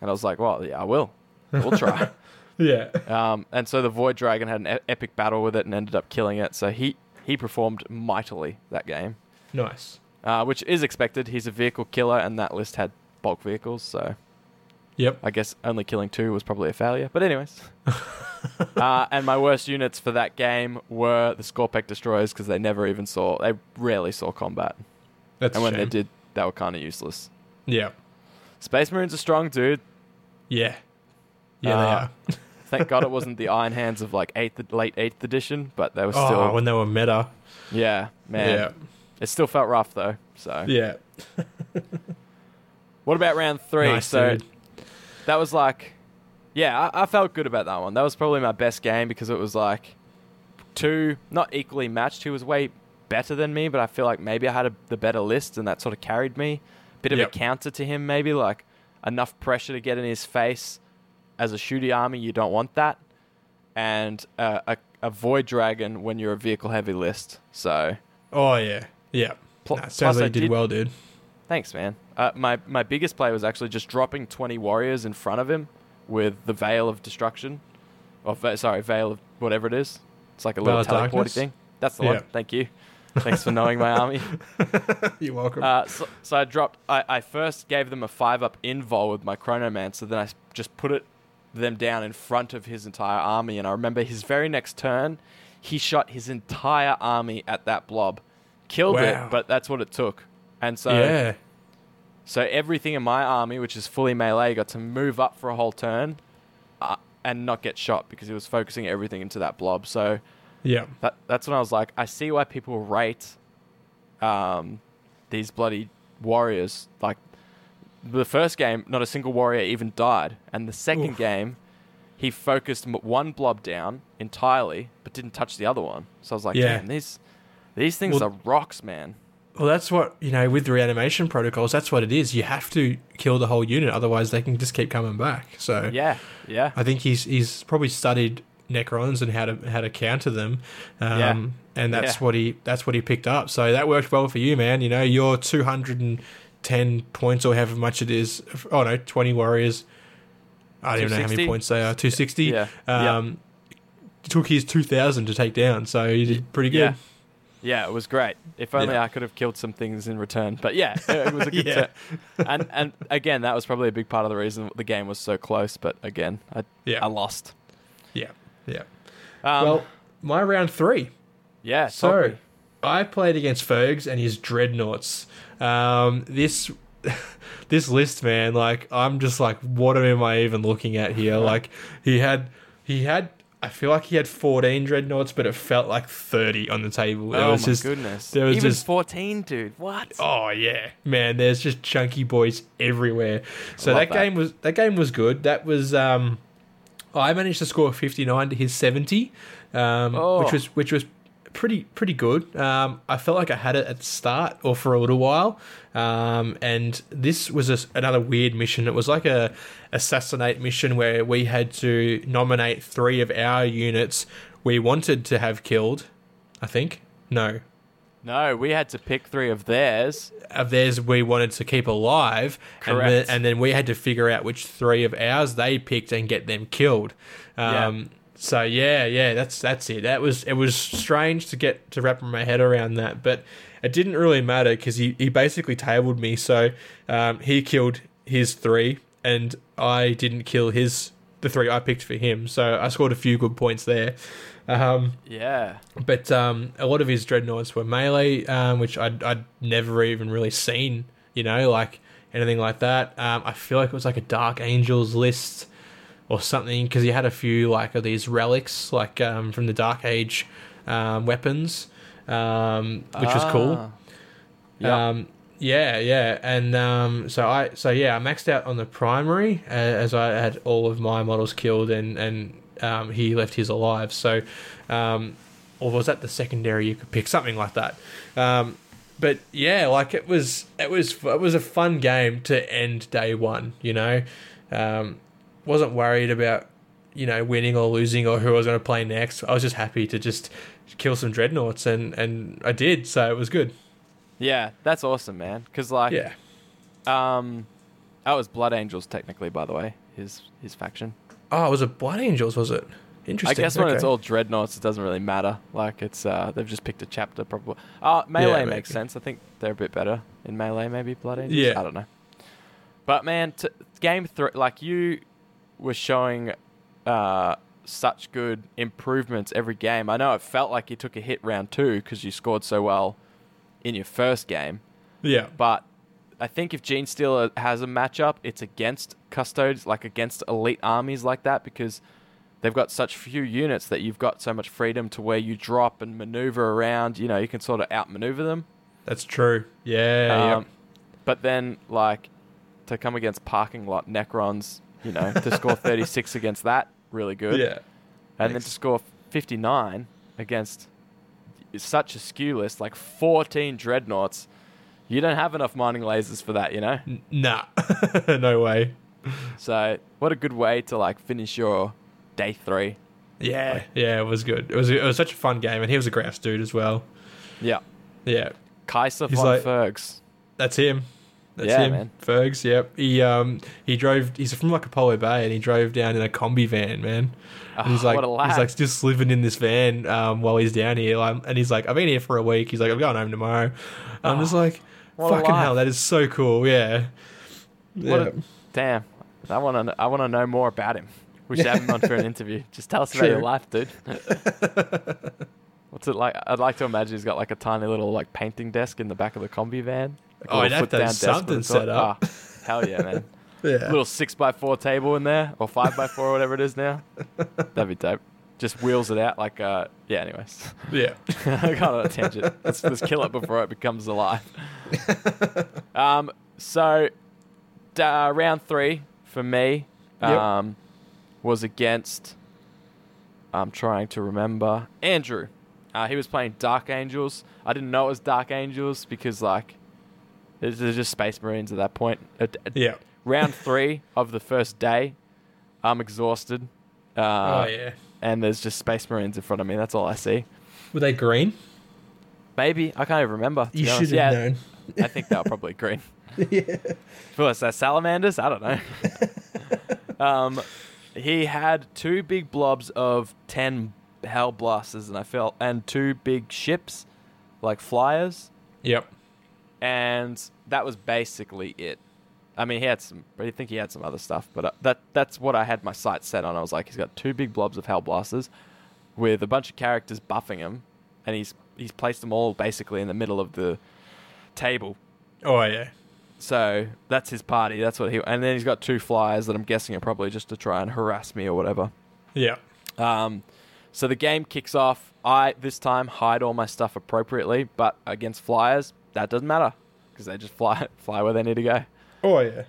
and I was like, "Well, yeah, I will. We'll try." Yeah. um, and so the Void Dragon had an e- epic battle with it and ended up killing it. So he he performed mightily that game, Nice. Uh, which is expected. He's a vehicle killer, and that list had bulk vehicles, so Yep. I guess only killing two was probably a failure. But anyways. uh, and my worst units for that game were the Skorpekh destroyers because they never even saw, they rarely saw combat. That's and when they did, they were kind of useless. Yeah. Space Marines are strong, dude. Yeah. Yeah, Uh, they are. Thank God it wasn't the Iron Hands of like eighth, late eighth edition, but they were still. Oh, still. when they were meta. yeah, man. Yeah. It still felt rough though. So, Yeah. what about round three? Nice, so dude. that was like, yeah, I, I felt good about that one. That was probably my best game because it was like two, not equally matched. He was way better than me, but I feel like maybe I had a, the better list and that sort of carried me. Bit of Yep. a counter to him, maybe like enough pressure to get in his face. As a shooty army, you don't want that, and uh, a, a void dragon when you're a vehicle heavy list. So Oh, yeah. Yeah. Pl- Nah, plus sounds like I you did, did- well, dude. Thanks, man. Uh, my my biggest play was actually just dropping twenty warriors in front of him with the veil of destruction, or ve- sorry, veil of whatever it is. It's like a Veil little of teleporty darkness? thing. That's the Yeah. one. Thank you. Thanks for knowing my army. You're welcome. Uh, so, so I dropped. I, I first gave them a five up invol with my chronomancer. Then I just put it them down in front of his entire army. And I remember his very next turn, he shot his entire army at that blob, killed Wow. it. But that's what it took. And so yeah. so everything in my army, which is fully melee, got to move up for a whole turn, uh, and not get shot because he was focusing everything into that blob. So Yeah. that that's when I was like, I see why people rate um, these bloody warriors. Like the first game, not a single warrior even died, and the second Oof. game, he focused one blob down entirely, but didn't touch the other one. So I was like, Yeah. damn, these these things Well- are rocks, man. Well, that's what, you know, with the reanimation protocols, that's what it is. You have to kill the whole unit, otherwise they can just keep coming back. So Yeah, yeah. I think he's he's probably studied Necrons and how to how to counter them. Um, Yeah. and that's Yeah. what he that's what he picked up. So that worked well for you, man. You know, your two hundred and ten points or however much it is. Oh no, twenty warriors. I don't even know how many points they are. Two sixty. Yeah. Yeah. Um, took his two thousand to take down, so he did pretty good. Yeah. It was great. If only Yeah. I could have killed some things in return. But yeah, it was a good Yeah. turn. And and again, that was probably a big part of the reason the game was so close. But again, I Yeah. I lost. Yeah. Yeah. Um, well, my round three. yeah. So. I played against Fergs and his dreadnoughts. Um, this this list, man, like I'm just like, what am I even looking at here? Like he had he had. I feel like he had 14 dreadnoughts, but it felt like 30 on the table. It oh was my just, goodness, there was even just- fourteen, dude. What? Oh yeah, man. There's just chunky boys everywhere. So that, that. game was that game was good. That was um, I managed to score 59 to his 70, um, Oh. which was which was pretty pretty good. Um, I felt like I had it at the start or for a little while. Um, and this was a, another weird mission. It was like a assassinate mission where we had to nominate three of our units we wanted to have killed. I think no, No, we had to pick three of theirs. of theirs we wanted to keep alive, and then, Correct. and then we had to figure out which three of ours they picked and get them killed. Um, So yeah, yeah, that's that's it. That was it was strange to get to wrap my head around that, but it didn't really matter because he, he basically tabled me. So um, he killed his three, and I didn't kill his the three I picked for him. So I scored a few good points there. Um, Yeah. but um, a lot of his dreadnoughts were melee, um, which I'd, I'd never even really seen, you know, like anything like that. Um, I feel like it was like a Dark Angels list or something because he had a few like of these relics like um, from the Dark Age um, weapons, um, which was cool. Ah. Yep. Um, yeah, yeah, and um, so I, so yeah, I maxed out on the primary uh, as I had all of my models killed, and and um, he left his alive. So, um, or was that the secondary? You could pick something like that. Um, but yeah, like it was, it was, it was a fun game to end day one. You know, um, wasn't worried about you know winning or losing or who I was going to play next. I was just happy to just kill some dreadnoughts, and and I did. So it was good. yeah, that's awesome, man. Because like, Yeah. um, that was Blood Angels technically, by the way, his his faction. Oh, was it Blood Angels? Was it? Interesting. I guess when it's all dreadnoughts, it doesn't really matter. Like it's uh, they've just picked a chapter, probably. Uh, melee Yeah, makes sense. I think they're a bit better in melee, maybe Blood Angels. Yeah. I don't know. But man, t- game three, like you were showing uh, such good improvements every game. I know it felt like you took a hit round two because you scored so well in your first game. yeah, But I think if Genestealer has a matchup, it's against custodes, like against elite armies like that, because they've got such few units that you've got so much freedom to where you drop and maneuver around. You know, you can sort of outmaneuver them. that's true. Yeah, Um, But then, like, to come against parking lot Necrons, you know, to score 36 against that, really good. yeah. and then to score 59 against such a skew list, like 14 dreadnoughts. You don't have enough mining lasers for that, you know? Nah, no way. So, what a good way to like finish your day three. Yeah, yeah, it was good. It was it was such a fun game, and he was a grouse dude as well. Yeah. Yeah, Kaiser He's von like- Fergs. that's him. That's Yeah, him, man. Fergs. Yep. He um he drove. He's from like Apollo Bay, and he drove down in a Kombi van, man. And he's Oh, like, lad. he's like just living in this van um, while he's down here. Like, and he's like, I've been here for a week. He's like, I'm going home tomorrow. I'm just like, fucking hell, that is so cool. Yeah. What yeah. a, damn. I want to I want to know more about him. We should have him on for an interview. Just tell us about your life, dude. What's it like? I'd like to imagine he's got like a tiny little like painting desk in the back of the Kombi van. Like Oh, he'd have to have something set up. Ah, hell yeah, man. yeah. little six by four table in there, or five by four, or whatever it is now. That'd be dope. Just wheels it out like uh yeah. Anyways, yeah. I got on a tangent. Let's, let's kill it before it becomes alive. um, so uh, round three for me Yep. um, was against. I'm trying to remember Andrew. Uh, he was playing Dark Angels. I didn't know it was Dark Angels because like, it's just Space Marines at that point. Yeah. round three of the first day, I'm exhausted. Uh, oh yeah. And there's just Space Marines in front of me. That's all I see. Were they green? Maybe I can't even remember. You should have yeah, known. I think they were probably green. yeah. Was that salamanders? I don't know. um, he had two big blobs of ten hellblasters, and I felt, and two big ships, like flyers, Yep. And that was basically it. I mean, he had some. I think he had some other stuff, but uh, that that's what I had my sights set on. I was like, he's got two big blobs of hellblasters, with a bunch of characters buffing him, and he's he's placed them all basically in the middle of the table. Oh yeah. So that's his party. That's what he. And then he's got two flyers that I'm guessing are probably just to try and harass me or whatever. Yeah. Um, so the game kicks off. I this time hide all my stuff appropriately, but against flyers, that doesn't matter because they just fly fly where they need to go. Oh yeah.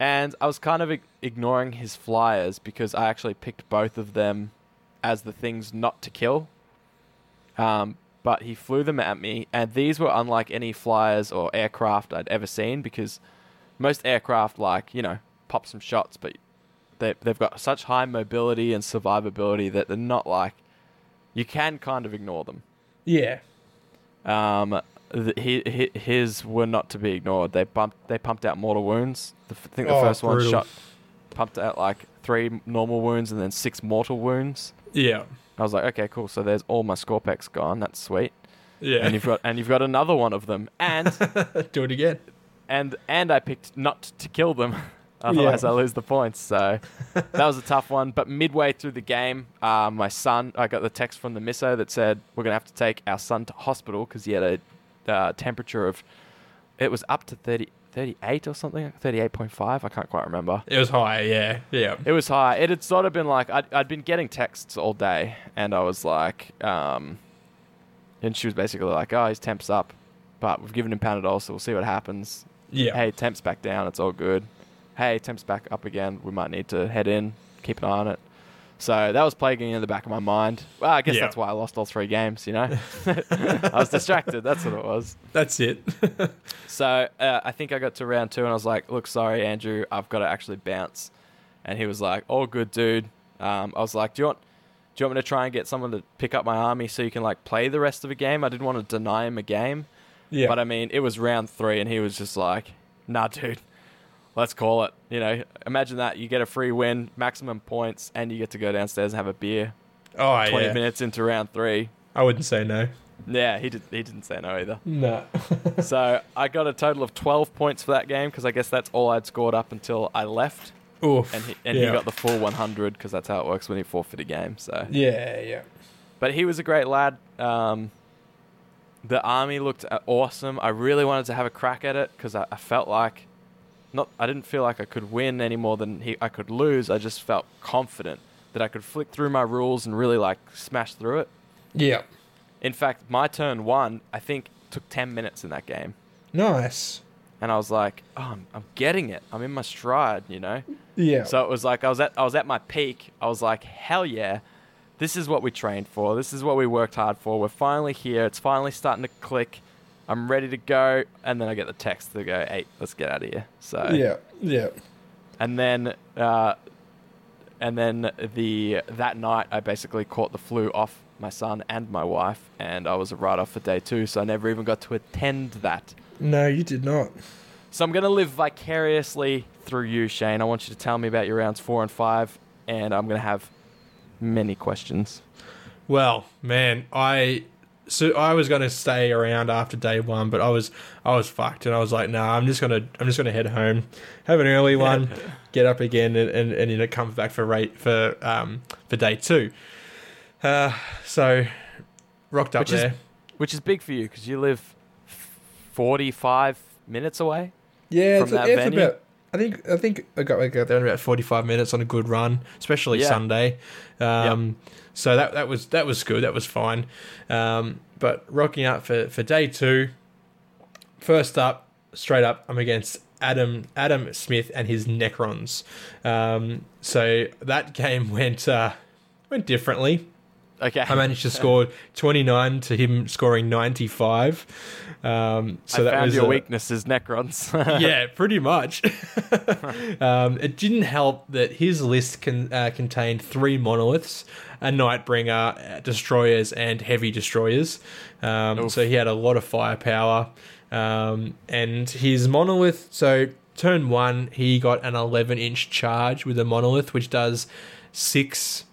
And I was kind of ig- ignoring his flyers because I actually picked both of them as the things not to kill. Um, but he flew them at me, and these were unlike any flyers or aircraft I'd ever seen because most aircraft, like, you know, pop some shots, but they, they've got such high mobility and survivability that they're not like. You can kind of ignore them. Yeah. Um, th- he, his were not to be ignored. They pumped they pumped out mortal wounds. The, I think the Oh, first one shot pumped out like three normal wounds and then six mortal wounds. Yeah. I was like, okay, cool. So there's all my Skorpekhs gone. That's sweet. Yeah. And you've got and you've got another one of them. And do it again. and and I picked not to kill them. Otherwise, Yeah. I lose the points. So that was a tough one. But midway through the game, uh, my son, I got the text from the misso that said we're gonna have to take our son to hospital because he had a uh, temperature of it was up to 30, 38 or something, 38.5. I can't quite remember. It was high, yeah, yeah. It was high. It had sort of been like I'd, I'd been getting texts all day, and I was like, um, and she was basically like, "Oh, his temp's up, but we've given him Panadol, so we'll see what happens." Yeah. Hey, temp's back down. It's all good. Hey, temp's back up again. We might need to head in. Keep an eye on it. So that was plaguing in the back of my mind. Well, I guess Yeah. that's why I lost all three games. You know, I was distracted. That's what it was. That's it. So uh, I think I got to round two and I was like, "Look, sorry, Andrew, I've got to actually bounce." And he was like, "All good, dude." Um, I was like, "Do you want, do you want me to try and get someone to pick up my army so you can like play the rest of the game?" I didn't want to deny him a game, yeah. but I mean, it was round three and he was just like, "Nah, dude, let's call it." You know, imagine that you get a free win, maximum points, and you get to go downstairs and have a beer. oh, Twenty yeah. minutes into round three. I wouldn't say no. Yeah, he did. He didn't say no either. No. so I got a total of 12 points for that game because I guess that's all I'd scored up until I left, Oof. and he, and yeah. he got the full 100 because that's how it works when you forfeit a game. So, Yeah, yeah. but he was a great lad. Um, the army looked uh, awesome. I really wanted to have a crack at it because I, I felt like not. I didn't feel like I could win any more than he, I could lose. I just felt confident that I could flick through my rules and really like smash through it. Yeah. In fact, my turn one, I think, took 10 minutes in that game. Nice. and I was like, "Oh, I'm, I'm getting it. I'm in my stride," you know. Yeah. So it was like I was at I was at my peak. I was like, "Hell yeah, this is what we trained for. This is what we worked hard for. We're finally here. It's finally starting to click. I'm ready to go." And then I get the text to go, "Hey, let's get out of here." So yeah. Yeah. and then uh, and then the that night I basically caught the flu off my son and my wife, and I was a write off for day two, so I never even got to attend that. No, you did not. So I'm going to live vicariously through you, Shane. I want you to tell me about your rounds four and five, and I'm going to have many questions. Well, man, I so I was gonna stay around after day one, but I was I was fucked, and I was like, nah, I'm just gonna I'm just gonna head home, have an early one, get up again, and and, and then it comes back for rate for um for day two. Uh, so rocked up Which is- there. Which is big for you because you live 45 minutes away. yeah, from it's, that it's venue? about. I think I think I got, I got there in about forty five minutes on a good run, especially Yeah. Sunday. Um, So that that was that was good. That was fine. Um, but rocking up for, for day two. First up, straight up, I'm against Adam Adam Smith and his Necrons. Um, so that game went uh, went differently. Okay. I managed to score 29 to him scoring 95. Um, so I that found was your a- weakness is Necrons. yeah, pretty much. um, it didn't help that his list con- uh, contained three monoliths, a Nightbringer, uh, destroyers, and heavy destroyers. Um, so he had a lot of firepower. Um, and his monolith, so turn one, he got an 11 inch charge with a monolith, which does six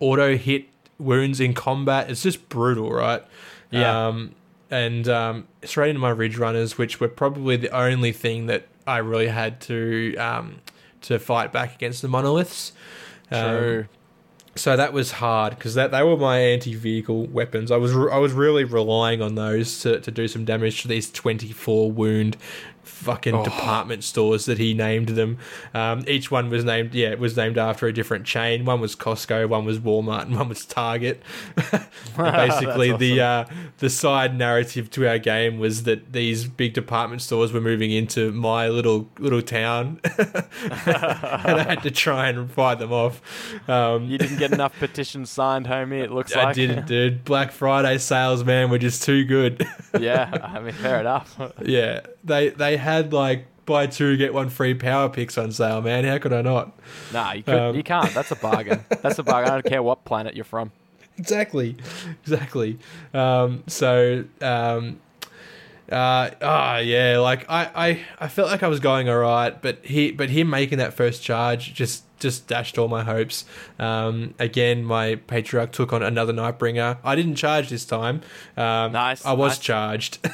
auto hit wounds in combat. It's just brutal, right? Yeah. Um, and um, straight into my Ridgerunners, which were probably the only thing that I really had to um, to fight back against the monoliths. Um, True. so that was hard because that they were my anti-vehicle weapons. I was I was really relying on those to, to do some damage to these twenty-four wound fucking Oh. department stores that he named them. Um, each one was named yeah, it was named after a different chain. One was Costco, one was Walmart, and one was Target. Basically, That's the uh, the side narrative to our game was that these big department stores were moving into my little little town, and I had to try and fight them off. Um, you didn't get enough petitions signed, homie. It looks I like. I didn't, dude. Black Friday sales, man, were just too good. yeah, I mean, fair enough. yeah, they they had like buy two get one free power picks on sale, man. How could I not? Nah, you could, Um, you can't. That's a bargain. That's a bargain. I don't care what planet you're from. Exactly, exactly. Um, so, um, uh, ah, yeah, like I, I, I felt like I was going all right, but he, but him making that first charge just, just dashed all my hopes. Um, again, my patriarch took on another Nightbringer. I didn't charge this time. Um, Nice, I was nice. charged.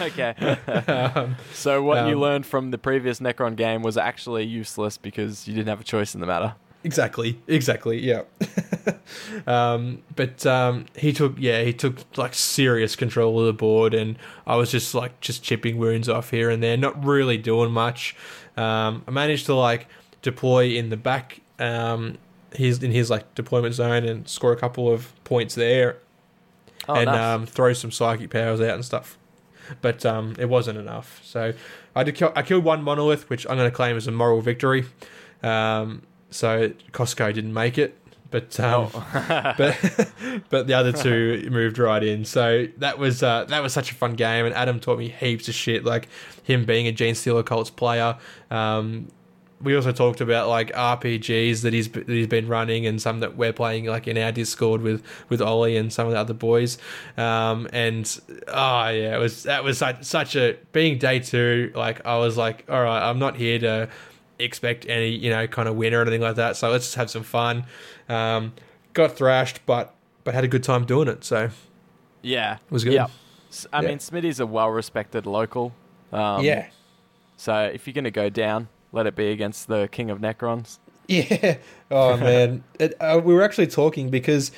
Okay. so what you um, learned from the previous Necron game was actually useless because you didn't have a choice in the matter. Exactly, exactly, yeah. um, but um, he took, yeah, he took like serious control of the board, and I was just like just chipping wounds off here and there, not really doing much. Um, I managed to like deploy in the back, um, his in his like deployment zone, and score a couple of points there, Oh, and nice. um, throw some psychic powers out and stuff. But um, it wasn't enough. So I did. Kill, I killed one monolith, which I'm going to claim as a moral victory. Um, so Costco didn't make it, but um, Oh. but but the other two moved right in. So that was uh, that was such a fun game, and Adam taught me heaps of shit, like him being a Genestealer Cults player. Um, we also talked about like RPGs that he's that he's been running, and some that we're playing like in our Discord with with Ollie and some of the other boys. Um, and oh yeah, it was that was such, such a being day two. Like I was like, all right, I'm not here to expect any you know kind of win or anything like that. So let's just have some fun. Um, got thrashed, but but had a good time doing it. So yeah, it was good. Yep. I Yeah. mean, Smitty's a well-respected local. Um, yeah. So if you're gonna go down, let it be against the King of Necrons. Yeah. Oh man, it, uh, we were actually talking because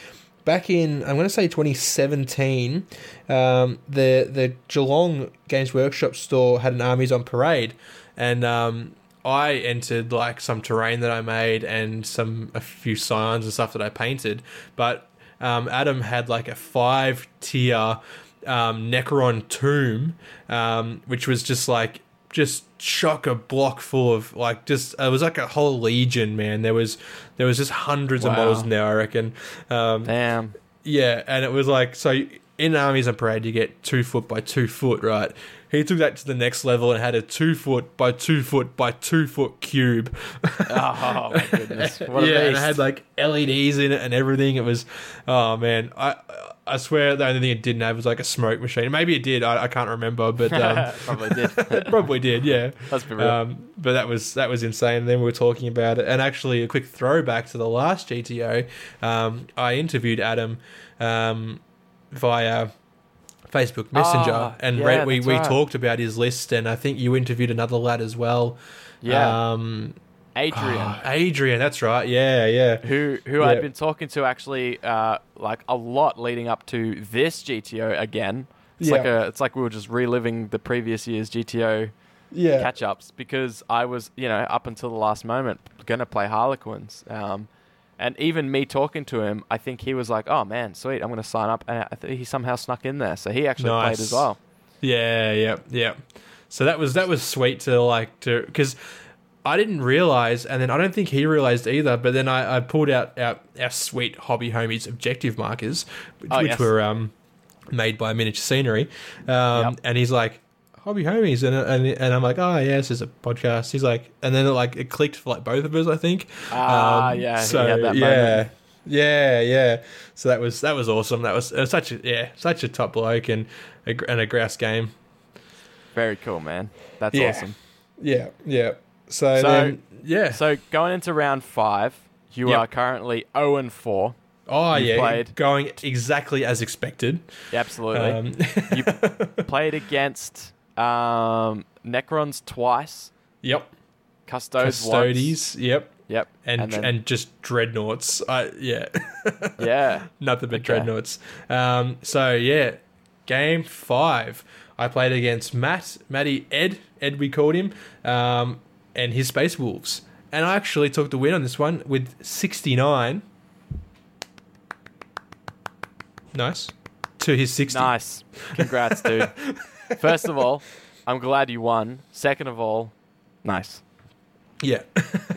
back in I'm going to say 2017, um, the the Geelong Games Workshop store had an Armies on Parade, and um, I entered like some terrain that I made and some a few signs and stuff that I painted, but um, Adam had like a five tier um, Necron tomb, um, which was just like just chock a block full of like just it was like a whole legion, man. There was there was just hundreds of models in there, I reckon. Um, Damn. yeah, and it was like so in armies and parade you get two foot by two foot, right? He took that to the next level and had a two foot by two foot by two foot cube. Oh my goodness. What a yeah, and it had like LEDs in it and everything. It was, oh man, I I swear the only thing it didn't have was like a smoke machine. Maybe it did. I, I can't remember, but um, Probably did. it probably did. Yeah. Let's be real. Um, but that was that was insane. And then we were talking about it, and actually a quick throwback to the last GTO. Um, I interviewed Adam um, via Facebook Messenger, Ah, and yeah, we we right. talked about his list, and I think you interviewed another lad as well. yeah. Um, Adrian. ah, Adrian, that's right. Yeah, yeah. who who Yeah. I'd been talking to actually uh, like a lot leading up to this GTO again. It's like Yeah. a it's like we were just reliving the previous year's GTO Yeah. catch ups because I was you know up until the last moment gonna play Harlequins. Um, and even me talking to him, I think he was like, "Oh man, sweet, I'm gonna sign up." And th- he somehow snuck in there, so he actually played as well. Yeah, yeah, yeah. So that was that was sweet to like to because I didn't realize, and then I don't think he realized either. But then I, I pulled out our, our sweet hobby homies objective markers, which, Oh, which yes. were um, made by Miniature Scenery, um, Yep. and he's like. Hobby homies, and, and and I'm like, oh yeah, this is a podcast. He's like, and then it like it clicked for like both of us, I think. Ah, Um, yeah, So yeah, moment. yeah, yeah. So that was that was awesome. That was, it was such a yeah, such a top bloke and a, and a grouse game. Very cool, man. That's Yeah. awesome. Yeah, yeah. So, So- then, yeah. So going into round five, you Yep. are currently zero and four. oh, you've yeah. played- Going exactly as expected. Absolutely. Um, you played against um, Necrons twice, yep. Custodes, once. Custodies. Yep. Yep. And and, then- just dreadnoughts. I yeah. yeah. Nothing but Okay. dreadnoughts. Um, so yeah, game five. I played against Matt, Matty Ed, Ed we called him, um, and his Space Wolves. And I actually took the win on this one with 69. Nice. To his 60. Nice. Congrats, dude. First of all, I'm glad you won. Second of all, nice. Yeah.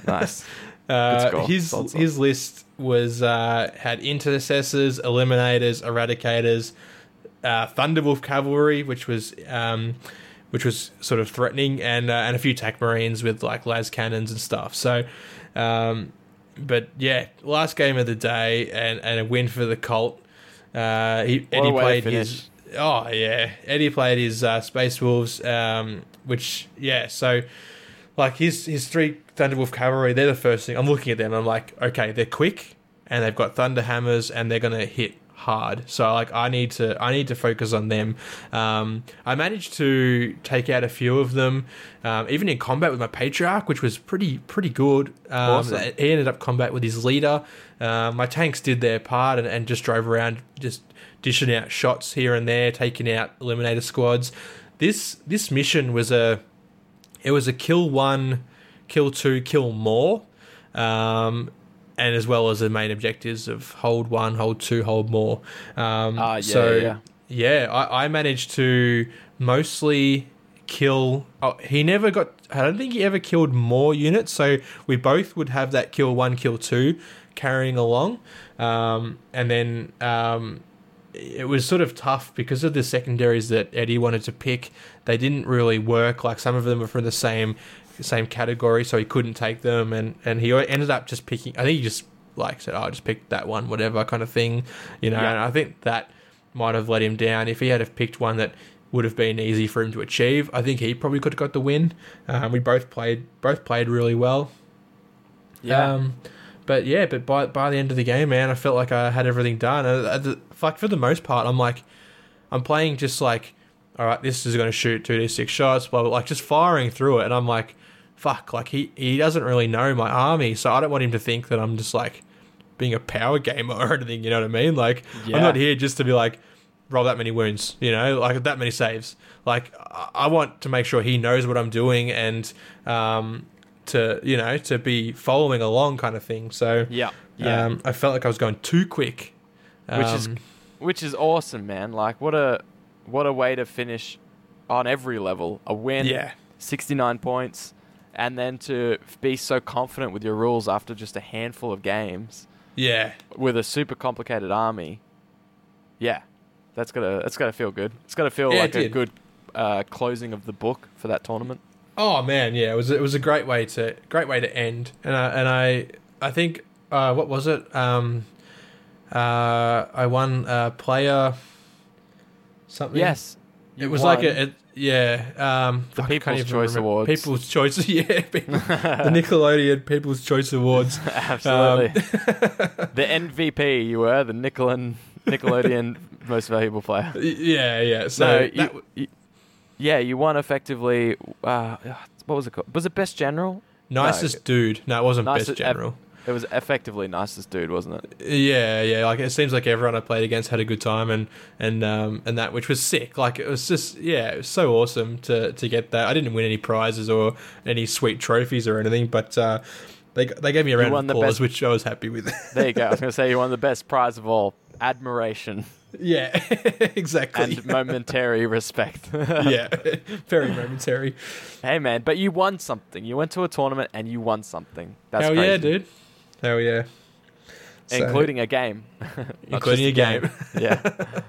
Nice. Uh, his his list was uh, had intercessors, eliminators, eradicators, uh, Thunderwolf cavalry, which was um, which was sort of threatening, and uh, and a few tac marines with like lascannons and stuff. So, um, but yeah, last game of the day and, and a win for the Colt. Uh, he, Eddie played his. Oh yeah, Eddie played his uh, Space Wolves, um, which yeah, so like his his three Thunderwolf cavalry, they're the first thing I'm looking at them. I'm like, okay, they're quick and they've got thunder hammers and they're gonna hit hard. So like I need to I need to focus on them. Um, I managed to take out a few of them, um, even in combat with my patriarch, which was pretty pretty good. Um, Awesome. He ended up combat with his leader. Uh, my tanks did their part and, and just drove around, just dishing out shots here and there, taking out eliminator squads. This this mission was a it was a kill one, kill two, kill more, um, and as well as the main objectives of hold one, hold two, hold more. Um, Ah, yeah, so yeah, yeah, I, I managed to mostly kill. Oh, he never got. I don't think he ever killed more units. So we both would have that kill one, kill two, carrying along, um, and then. Um, it was sort of tough because of the secondaries that Eddie wanted to pick. They didn't really work. Like some of them were from the same same category, so he couldn't take them, and and he ended up just picking. I think he just like said, "Oh, "I'll just picked that one, whatever kind of thing," you know. Yeah. And I think that might have let him down. If he had have picked one that would have been easy for him to achieve, I think he probably could have got the win. Um, we both played both played really well. Yeah. Um, but yeah, but by by the end of the game, man, I felt like I had everything done. And the, like for the most part, I'm like, I'm playing just like, all right, this is going to shoot two d six shots, blah blah, like just firing through it, and I'm like, fuck, like he he doesn't really know my army, so I don't want him to think that I'm just like being a power gamer or anything. You know what I mean? Like Yeah. I'm not here just to be like roll that many wounds, you know, like that many saves. Like I want to make sure he knows what I'm doing and um to you know to be following along kind of thing. So yeah. Yeah. um, I felt like I was going too quick, which is Um, which is awesome, man. Like what a what a way to finish on every level. A win, yeah, 69 points, and then to be so confident with your rules after just a handful of games yeah, with a super complicated army. Yeah. that's gonna that's to feel good. it's gonna feel Yeah, like a good uh, closing of the book for that tournament. Oh man, yeah, it was it was a great way to great way to end, and I and I I think uh, what was it? Um, uh, I won uh, player something. Yes. it was like won. a, it, yeah. Um, The People's Choice remember. Awards. People's Choice, yeah, people, the Nickelodeon People's Choice Awards. Absolutely. Um, the MVP you were, the Nickelodeon Nickelodeon most valuable player. yeah, yeah. So no, you, you- yeah, you won effectively. Uh, what was it called? Was it best general? nicest dude. No, it wasn't Nicest- best general. It was effectively nicest dude, wasn't it? Yeah, yeah. Like it seems like everyone I played against had a good time and and um and that which was sick. Like it was just yeah, it was so awesome to to get that. I didn't win any prizes or any sweet trophies or anything, but uh, they they gave me a round of applause, best- which I was happy with. There you go. I was going to say you won the best prize of all: admiration yeah, exactly. and momentary respect. yeah, very momentary. Hey man, but you won something. You went to a tournament and you won something. That's Hell crazy. yeah, dude. Hell yeah. So- Including a game. Including a just game. yeah.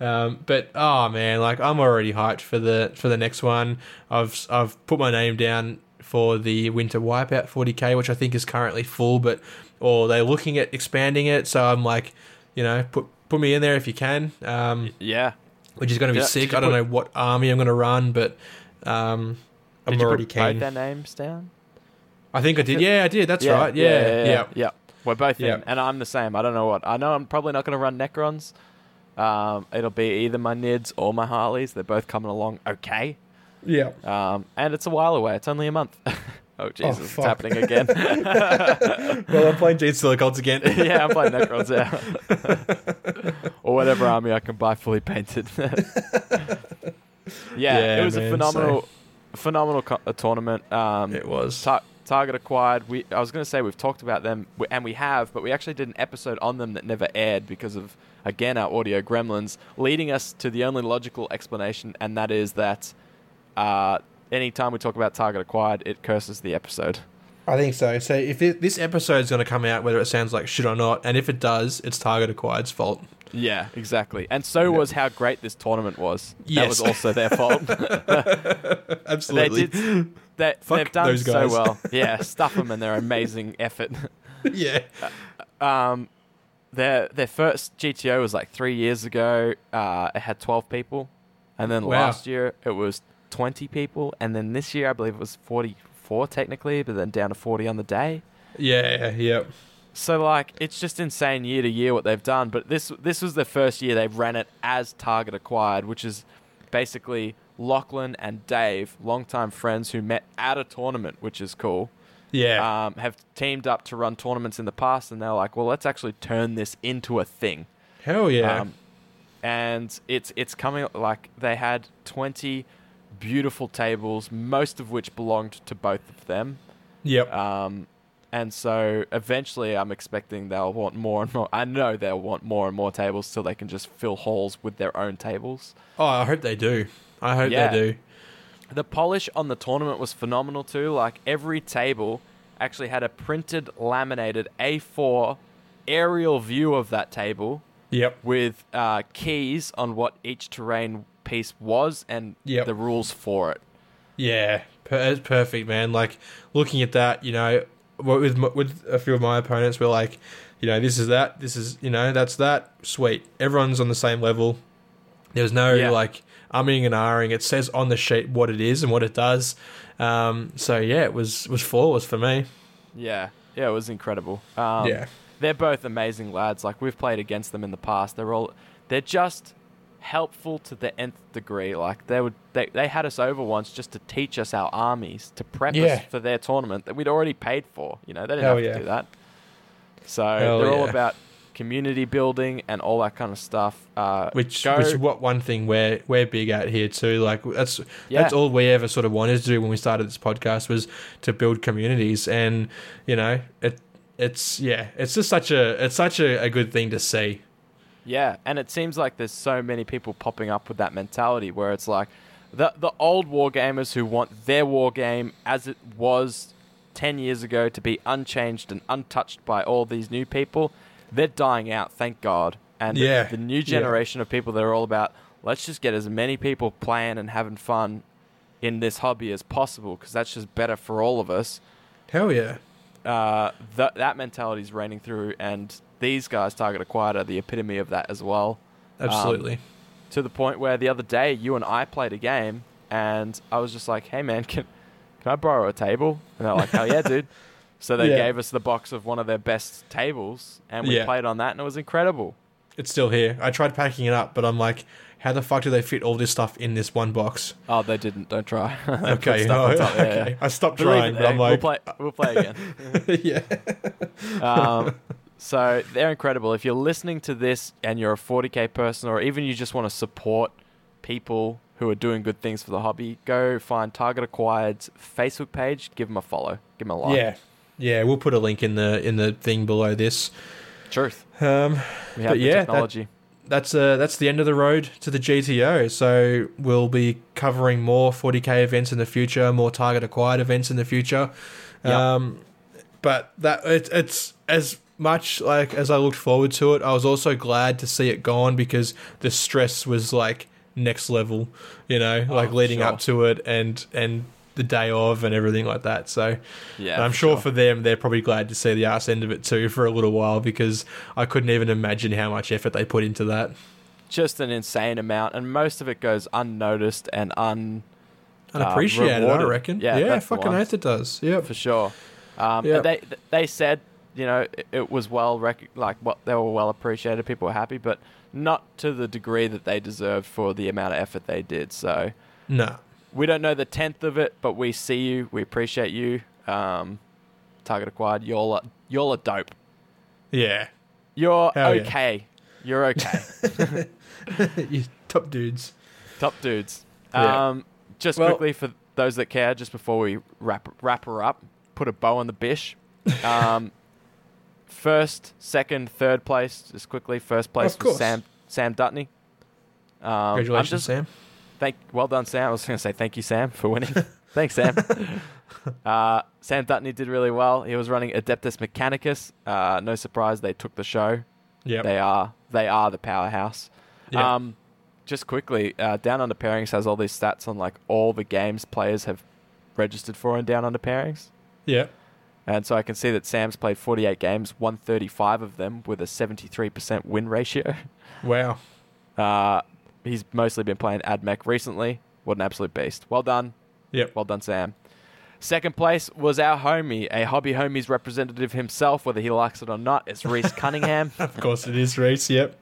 Um, but oh man, like I'm already hyped for the for the next one. I've I've put my name down for the Winter Wipeout 40k, which I think is currently full, but or they're looking at expanding it. So I'm like, you know, put put me in there if you can. Um, Yeah. which is going to be Yeah, sick. I don't put- know what army I'm going to run, but um, I'm Did you already put both keen. their names down? I think I did. Yeah, I did. That's right. Yeah, yeah. yeah, We're both Yeah. in, and I'm the same. I don't know what. I know I'm probably not going to run Necrons. Um, it'll be either my Nids or my Harleys. They're both coming along okay. yeah. Um, and it's a while away. It's only a month. oh Jesus, it's happening again. Well, I'm playing Genestealer Cults again. yeah, I'm playing Necrons. Yeah, or whatever army I can buy fully painted. yeah, Yeah, it was man, a phenomenal, phenomenal co- uh, tournament. Um, it was. Tar- Target acquired. We I was going to say we've talked about them, and we have, but we actually did an episode on them that never aired because of again our audio gremlins, leading us to the only logical explanation, and that is that uh, anytime we talk about Target acquired, it curses the episode. I think so. So if it, this episode is going to come out, whether it sounds like shit or not, and if it does, it's Target Acquired's fault. Yeah, exactly. And so was how great this tournament was. That was also their fault. Absolutely. They did. They, they've done so well. Yeah, stuff them and their amazing effort. yeah. Um, their their first GTO was like three years ago. Uh, it had twelve people, and then Wow. last year it was twenty people, and then this year I believe it was forty four technically, but then down to forty on the day. Yeah. Yeah. So like it's just insane year to year what they've done. But this this was the first year they ran it as Target acquired, which is basically Lachlan and Dave, longtime friends who met at a tournament, which is cool. Yeah. Um, have teamed up to run tournaments in the past, and they're like, well, let's actually turn this into a thing. Hell yeah. Um, and it's it's coming like they had twenty beautiful tables, most of which belonged to both of them. yep. Um, and so eventually, I'm expecting they'll want more and more. I know they'll want more and more tables so they can just fill halls with their own tables. oh, I hope they do. I hope Yeah. they do. The polish on the tournament was phenomenal too. Like every table actually had a printed, laminated A4 aerial view of that table Yep. with uh, keys on what each terrain piece was and Yep. the rules for it. Yeah, per- it's perfect, man. Like looking at that, you know, with with a few of my opponents, we're like, you know, this is that, this is, you know, that's that. Sweet, everyone's on the same level. There's no Yeah. like umming and ahhing. It says on the sheet what it is and what it does. Um, so yeah, it was was flawless for me. Yeah, yeah, it was incredible. Um, yeah, they're both amazing lads. Like we've played against them in the past. They're all they're just helpful to the nth degree. Like they would they, they had us over once just to teach us our armies to prep Yeah. us for their tournament that we'd already paid for. You know, they didn't Hell have yeah. to do that. So Hell they're all about community building and all that kind of stuff. Uh, which go- which is what one thing we're we're big at here too. Like that's Yeah. that's all we ever sort of wanted to do when we started this podcast was to build communities, and you know it it's yeah it's just such a it's such a, a good thing to see. Yeah, and it seems like there's so many people popping up with that mentality where it's like the the old war gamers who want their war game as it was 10 years ago to be unchanged and untouched by all these new people, they're dying out, thank God. And the- Yeah, the, new yeah. generation of people that are all about let's just get as many people playing and having fun in this hobby as possible because that's just better for all of us Hell yeah, uh, th- that mentality is reigning through, and these guys, Target Acquired, are the epitome of that as well. absolutely. To the point where the other day, you and I played a game, and I was just like, "Hey, man, can can I borrow a table?" And they're like, "Hell yeah, dude!" So they Yeah. gave us the box of one of their best tables, and we Yeah. played on that, and it was incredible. it's still here. I tried packing it up, but I'm like, how the fuck do they fit all this stuff in this one box? Oh, they didn't. Don't try. Okay, oh, top, yeah, yeah. I stopped But leave trying, it. I'm like, we'll play. We'll play again. yeah, um, so they're incredible. If you're listening to this and you're a 40k person, or even you just want to support people who are doing good things for the hobby, go find Target Acquired's Facebook page. Give them a follow. Give them a like. yeah, yeah. We'll put a link in the in the thing below this. truth. Um, We have But the yeah, that- technology. that's uh, that's the end of the road to the GTO. So we'll be covering more 40k events in the future, more target acquired events in the future. Yep. Um, but that it, it's as much like as I looked forward to it. I was also glad to see it gone because the stress was like next level. You know, like Oh, leading sure. up to it and and the day of and everything like that. So yeah, I'm sure for them, they're probably glad to see the ass end of it too for a little while because I couldn't even imagine how much effort they put into that. just an insane amount, and most of it goes unnoticed and un Unappreciated, I reckon. Yeah, Yeah, fucking oath it does. Yep. for sure. Um, Yep. They they said you know it, it was well rec- like what they were well appreciated. People were happy, but not to the degree that they deserved for the amount of effort they did. So no, we don't know the tenth of it, but we see you. We appreciate you. Um, Target acquired. You're a- you're dope. Yeah. You're Hell yeah. okay. You're okay. you top dudes. Top dudes. Yeah. Um, just Well- quickly for those that care, just before we wrap wrap her up, put a bow on the bish. Um, first, second, third place, just quickly. First place Of was course. Sam Sam Dutney. Um, Congratulations, just- Sam. Thank, well done, Sam. I was going to say thank you, Sam, for winning. Thanks, Sam. uh, Sam Dutney did really well. He was running Adeptus Mechanicus. Uh, no surprise, they took the show. Yep. They are they are the powerhouse. Yep. Um, just quickly, uh, Down Under Pairings has all these stats on like all the games players have registered for in Down Under Pairings, Yep. And so I can see that Sam's played 48 games, 135 of them with a 73% win ratio. Wow. Uh, he's mostly been playing AdMech recently. What an absolute beast! Well done, Yep. well done, Sam. Second place was our homie, a hobby homies representative himself, whether he likes it or not. It's Reese Cunningham. Of course it is, Reese. Yep.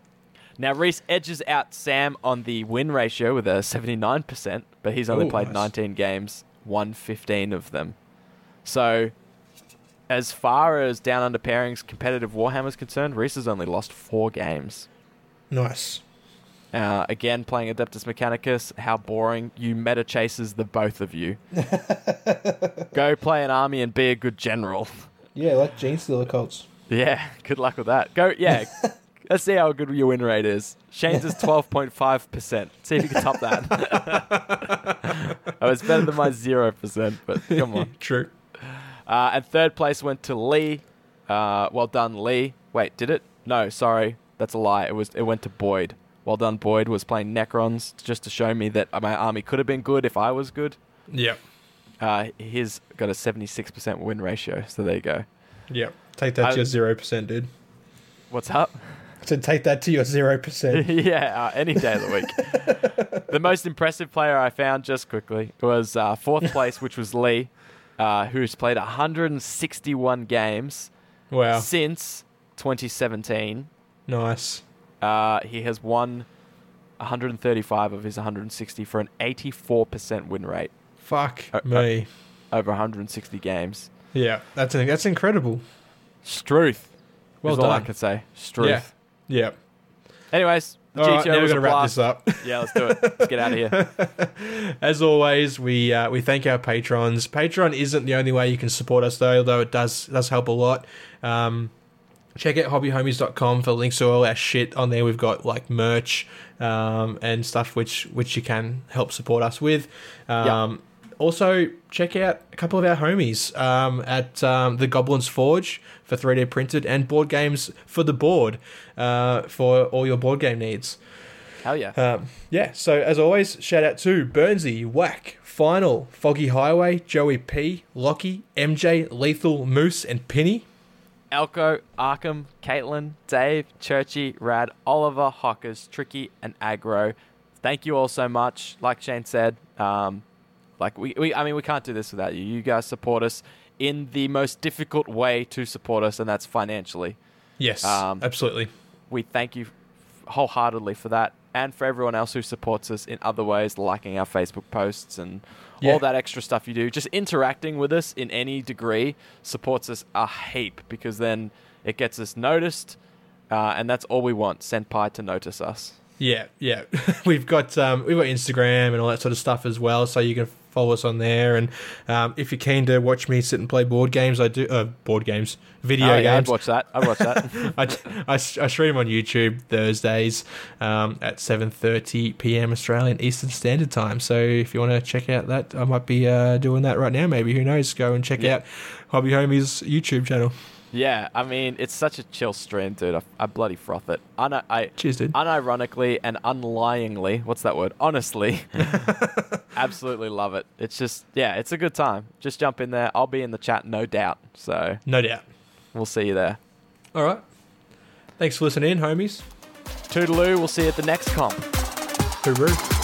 Now Reese edges out Sam on the win ratio with a 79%, but he's only Ooh, played nice. 19 games, won 15 of them. So, as far as Down Under Pairings competitive Warhammer is concerned, Reese has only lost four games. Nice. Uh, again, playing Adeptus Mechanicus, how boring. You meta chases the both of you. Go play an army and be a good general. Yeah, like Genestealer cults. Yeah, good luck with that. Go, yeah. Let's see how good your win rate is. Shane's is 12.5%. See if you can top that. oh, it's better than my 0%, but come on. True. Uh, and third place went to Lee. Uh, well done, Lee. Wait, did it? No, sorry. That's a lie. It was. It went to Boyd. Well done, Boyd. Was playing Necrons just to show me that my army could have been good if I was good. Yep. Uh, his got a 76% win ratio. So there you go. Yep. Take that I- to your zero percent, dude. What's up? So take that to your zero percent. yeah, uh, any day of the week. the most impressive player I found, just quickly, was uh, fourth place, which was Lee, uh, who's played 161 games Wow. since 2017. Nice. Uh, he has won 135 of his 160 for an 84% win rate Fuck uh, me. over 160 games. yeah, that's that's incredible. Struth. Well all I could say. Struth. Yeah. Yep. Anyways, All right, GTO now we're gonna wrap this up. Yeah, let's do it. Let's get out of here. As always, we uh, we thank our patrons. Patreon isn't the only way you can support us, though. Though it does does help a lot. Um, check out hobbyhomies.com for links to all our shit on there. We've got like merch um, and stuff which which you can help support us with. Um, Also, check out a couple of our homies um, at um, the Goblins Forge for 3D printed and board games for the board uh, for all your board game needs. Hell yeah. Um, yeah, so as always, shout out to Burnsy, Whack, Final, Foggy Highway, Joey P, Lockie, MJ, Lethal, Moose, and Penny. Elko, Arkham, Caitlin, Dave, Churchy, Rad, Oliver, Hockers, Tricky, and Agro. Thank you all so much. Like Shane said, um, like we, we, I mean, we can't do this without you. You guys support us in the most difficult way to support us, and that's financially. Yes, Um, absolutely. We thank you wholeheartedly for that, and for everyone else who supports us in other ways, liking our Facebook posts and Yeah. all that extra stuff you do. Just interacting with us in any degree supports us a heap because then it gets us noticed, uh, and that's all we want. Senpai to notice us. Yeah, yeah. we've got um, we've got Instagram and all that sort of stuff as well, so you can follow us on there. And um, if you're keen to watch me sit and play board games, I do uh, board games, video oh, yeah, I'd games. watch that. I'd watch that. I, I, I stream on YouTube Thursdays um, at 7:30 p.m. Australian Eastern Standard Time. So if you want to check out that, I might be uh, doing that right now. Maybe who knows? Go and check Yeah. out Hobby Homie's YouTube channel. Yeah, I mean, it's such a chill stream, dude. I, I bloody froth it. Un- I, Cheers, dude. unironically and unlyingly, what's that word? Honestly, absolutely love it. It's just, yeah, it's a good time. Just jump in there. I'll be in the chat, no doubt. So No doubt. we'll see you there. All right. Thanks for listening in, homies. Toodaloo. We'll see you at the next comp. Hooroo.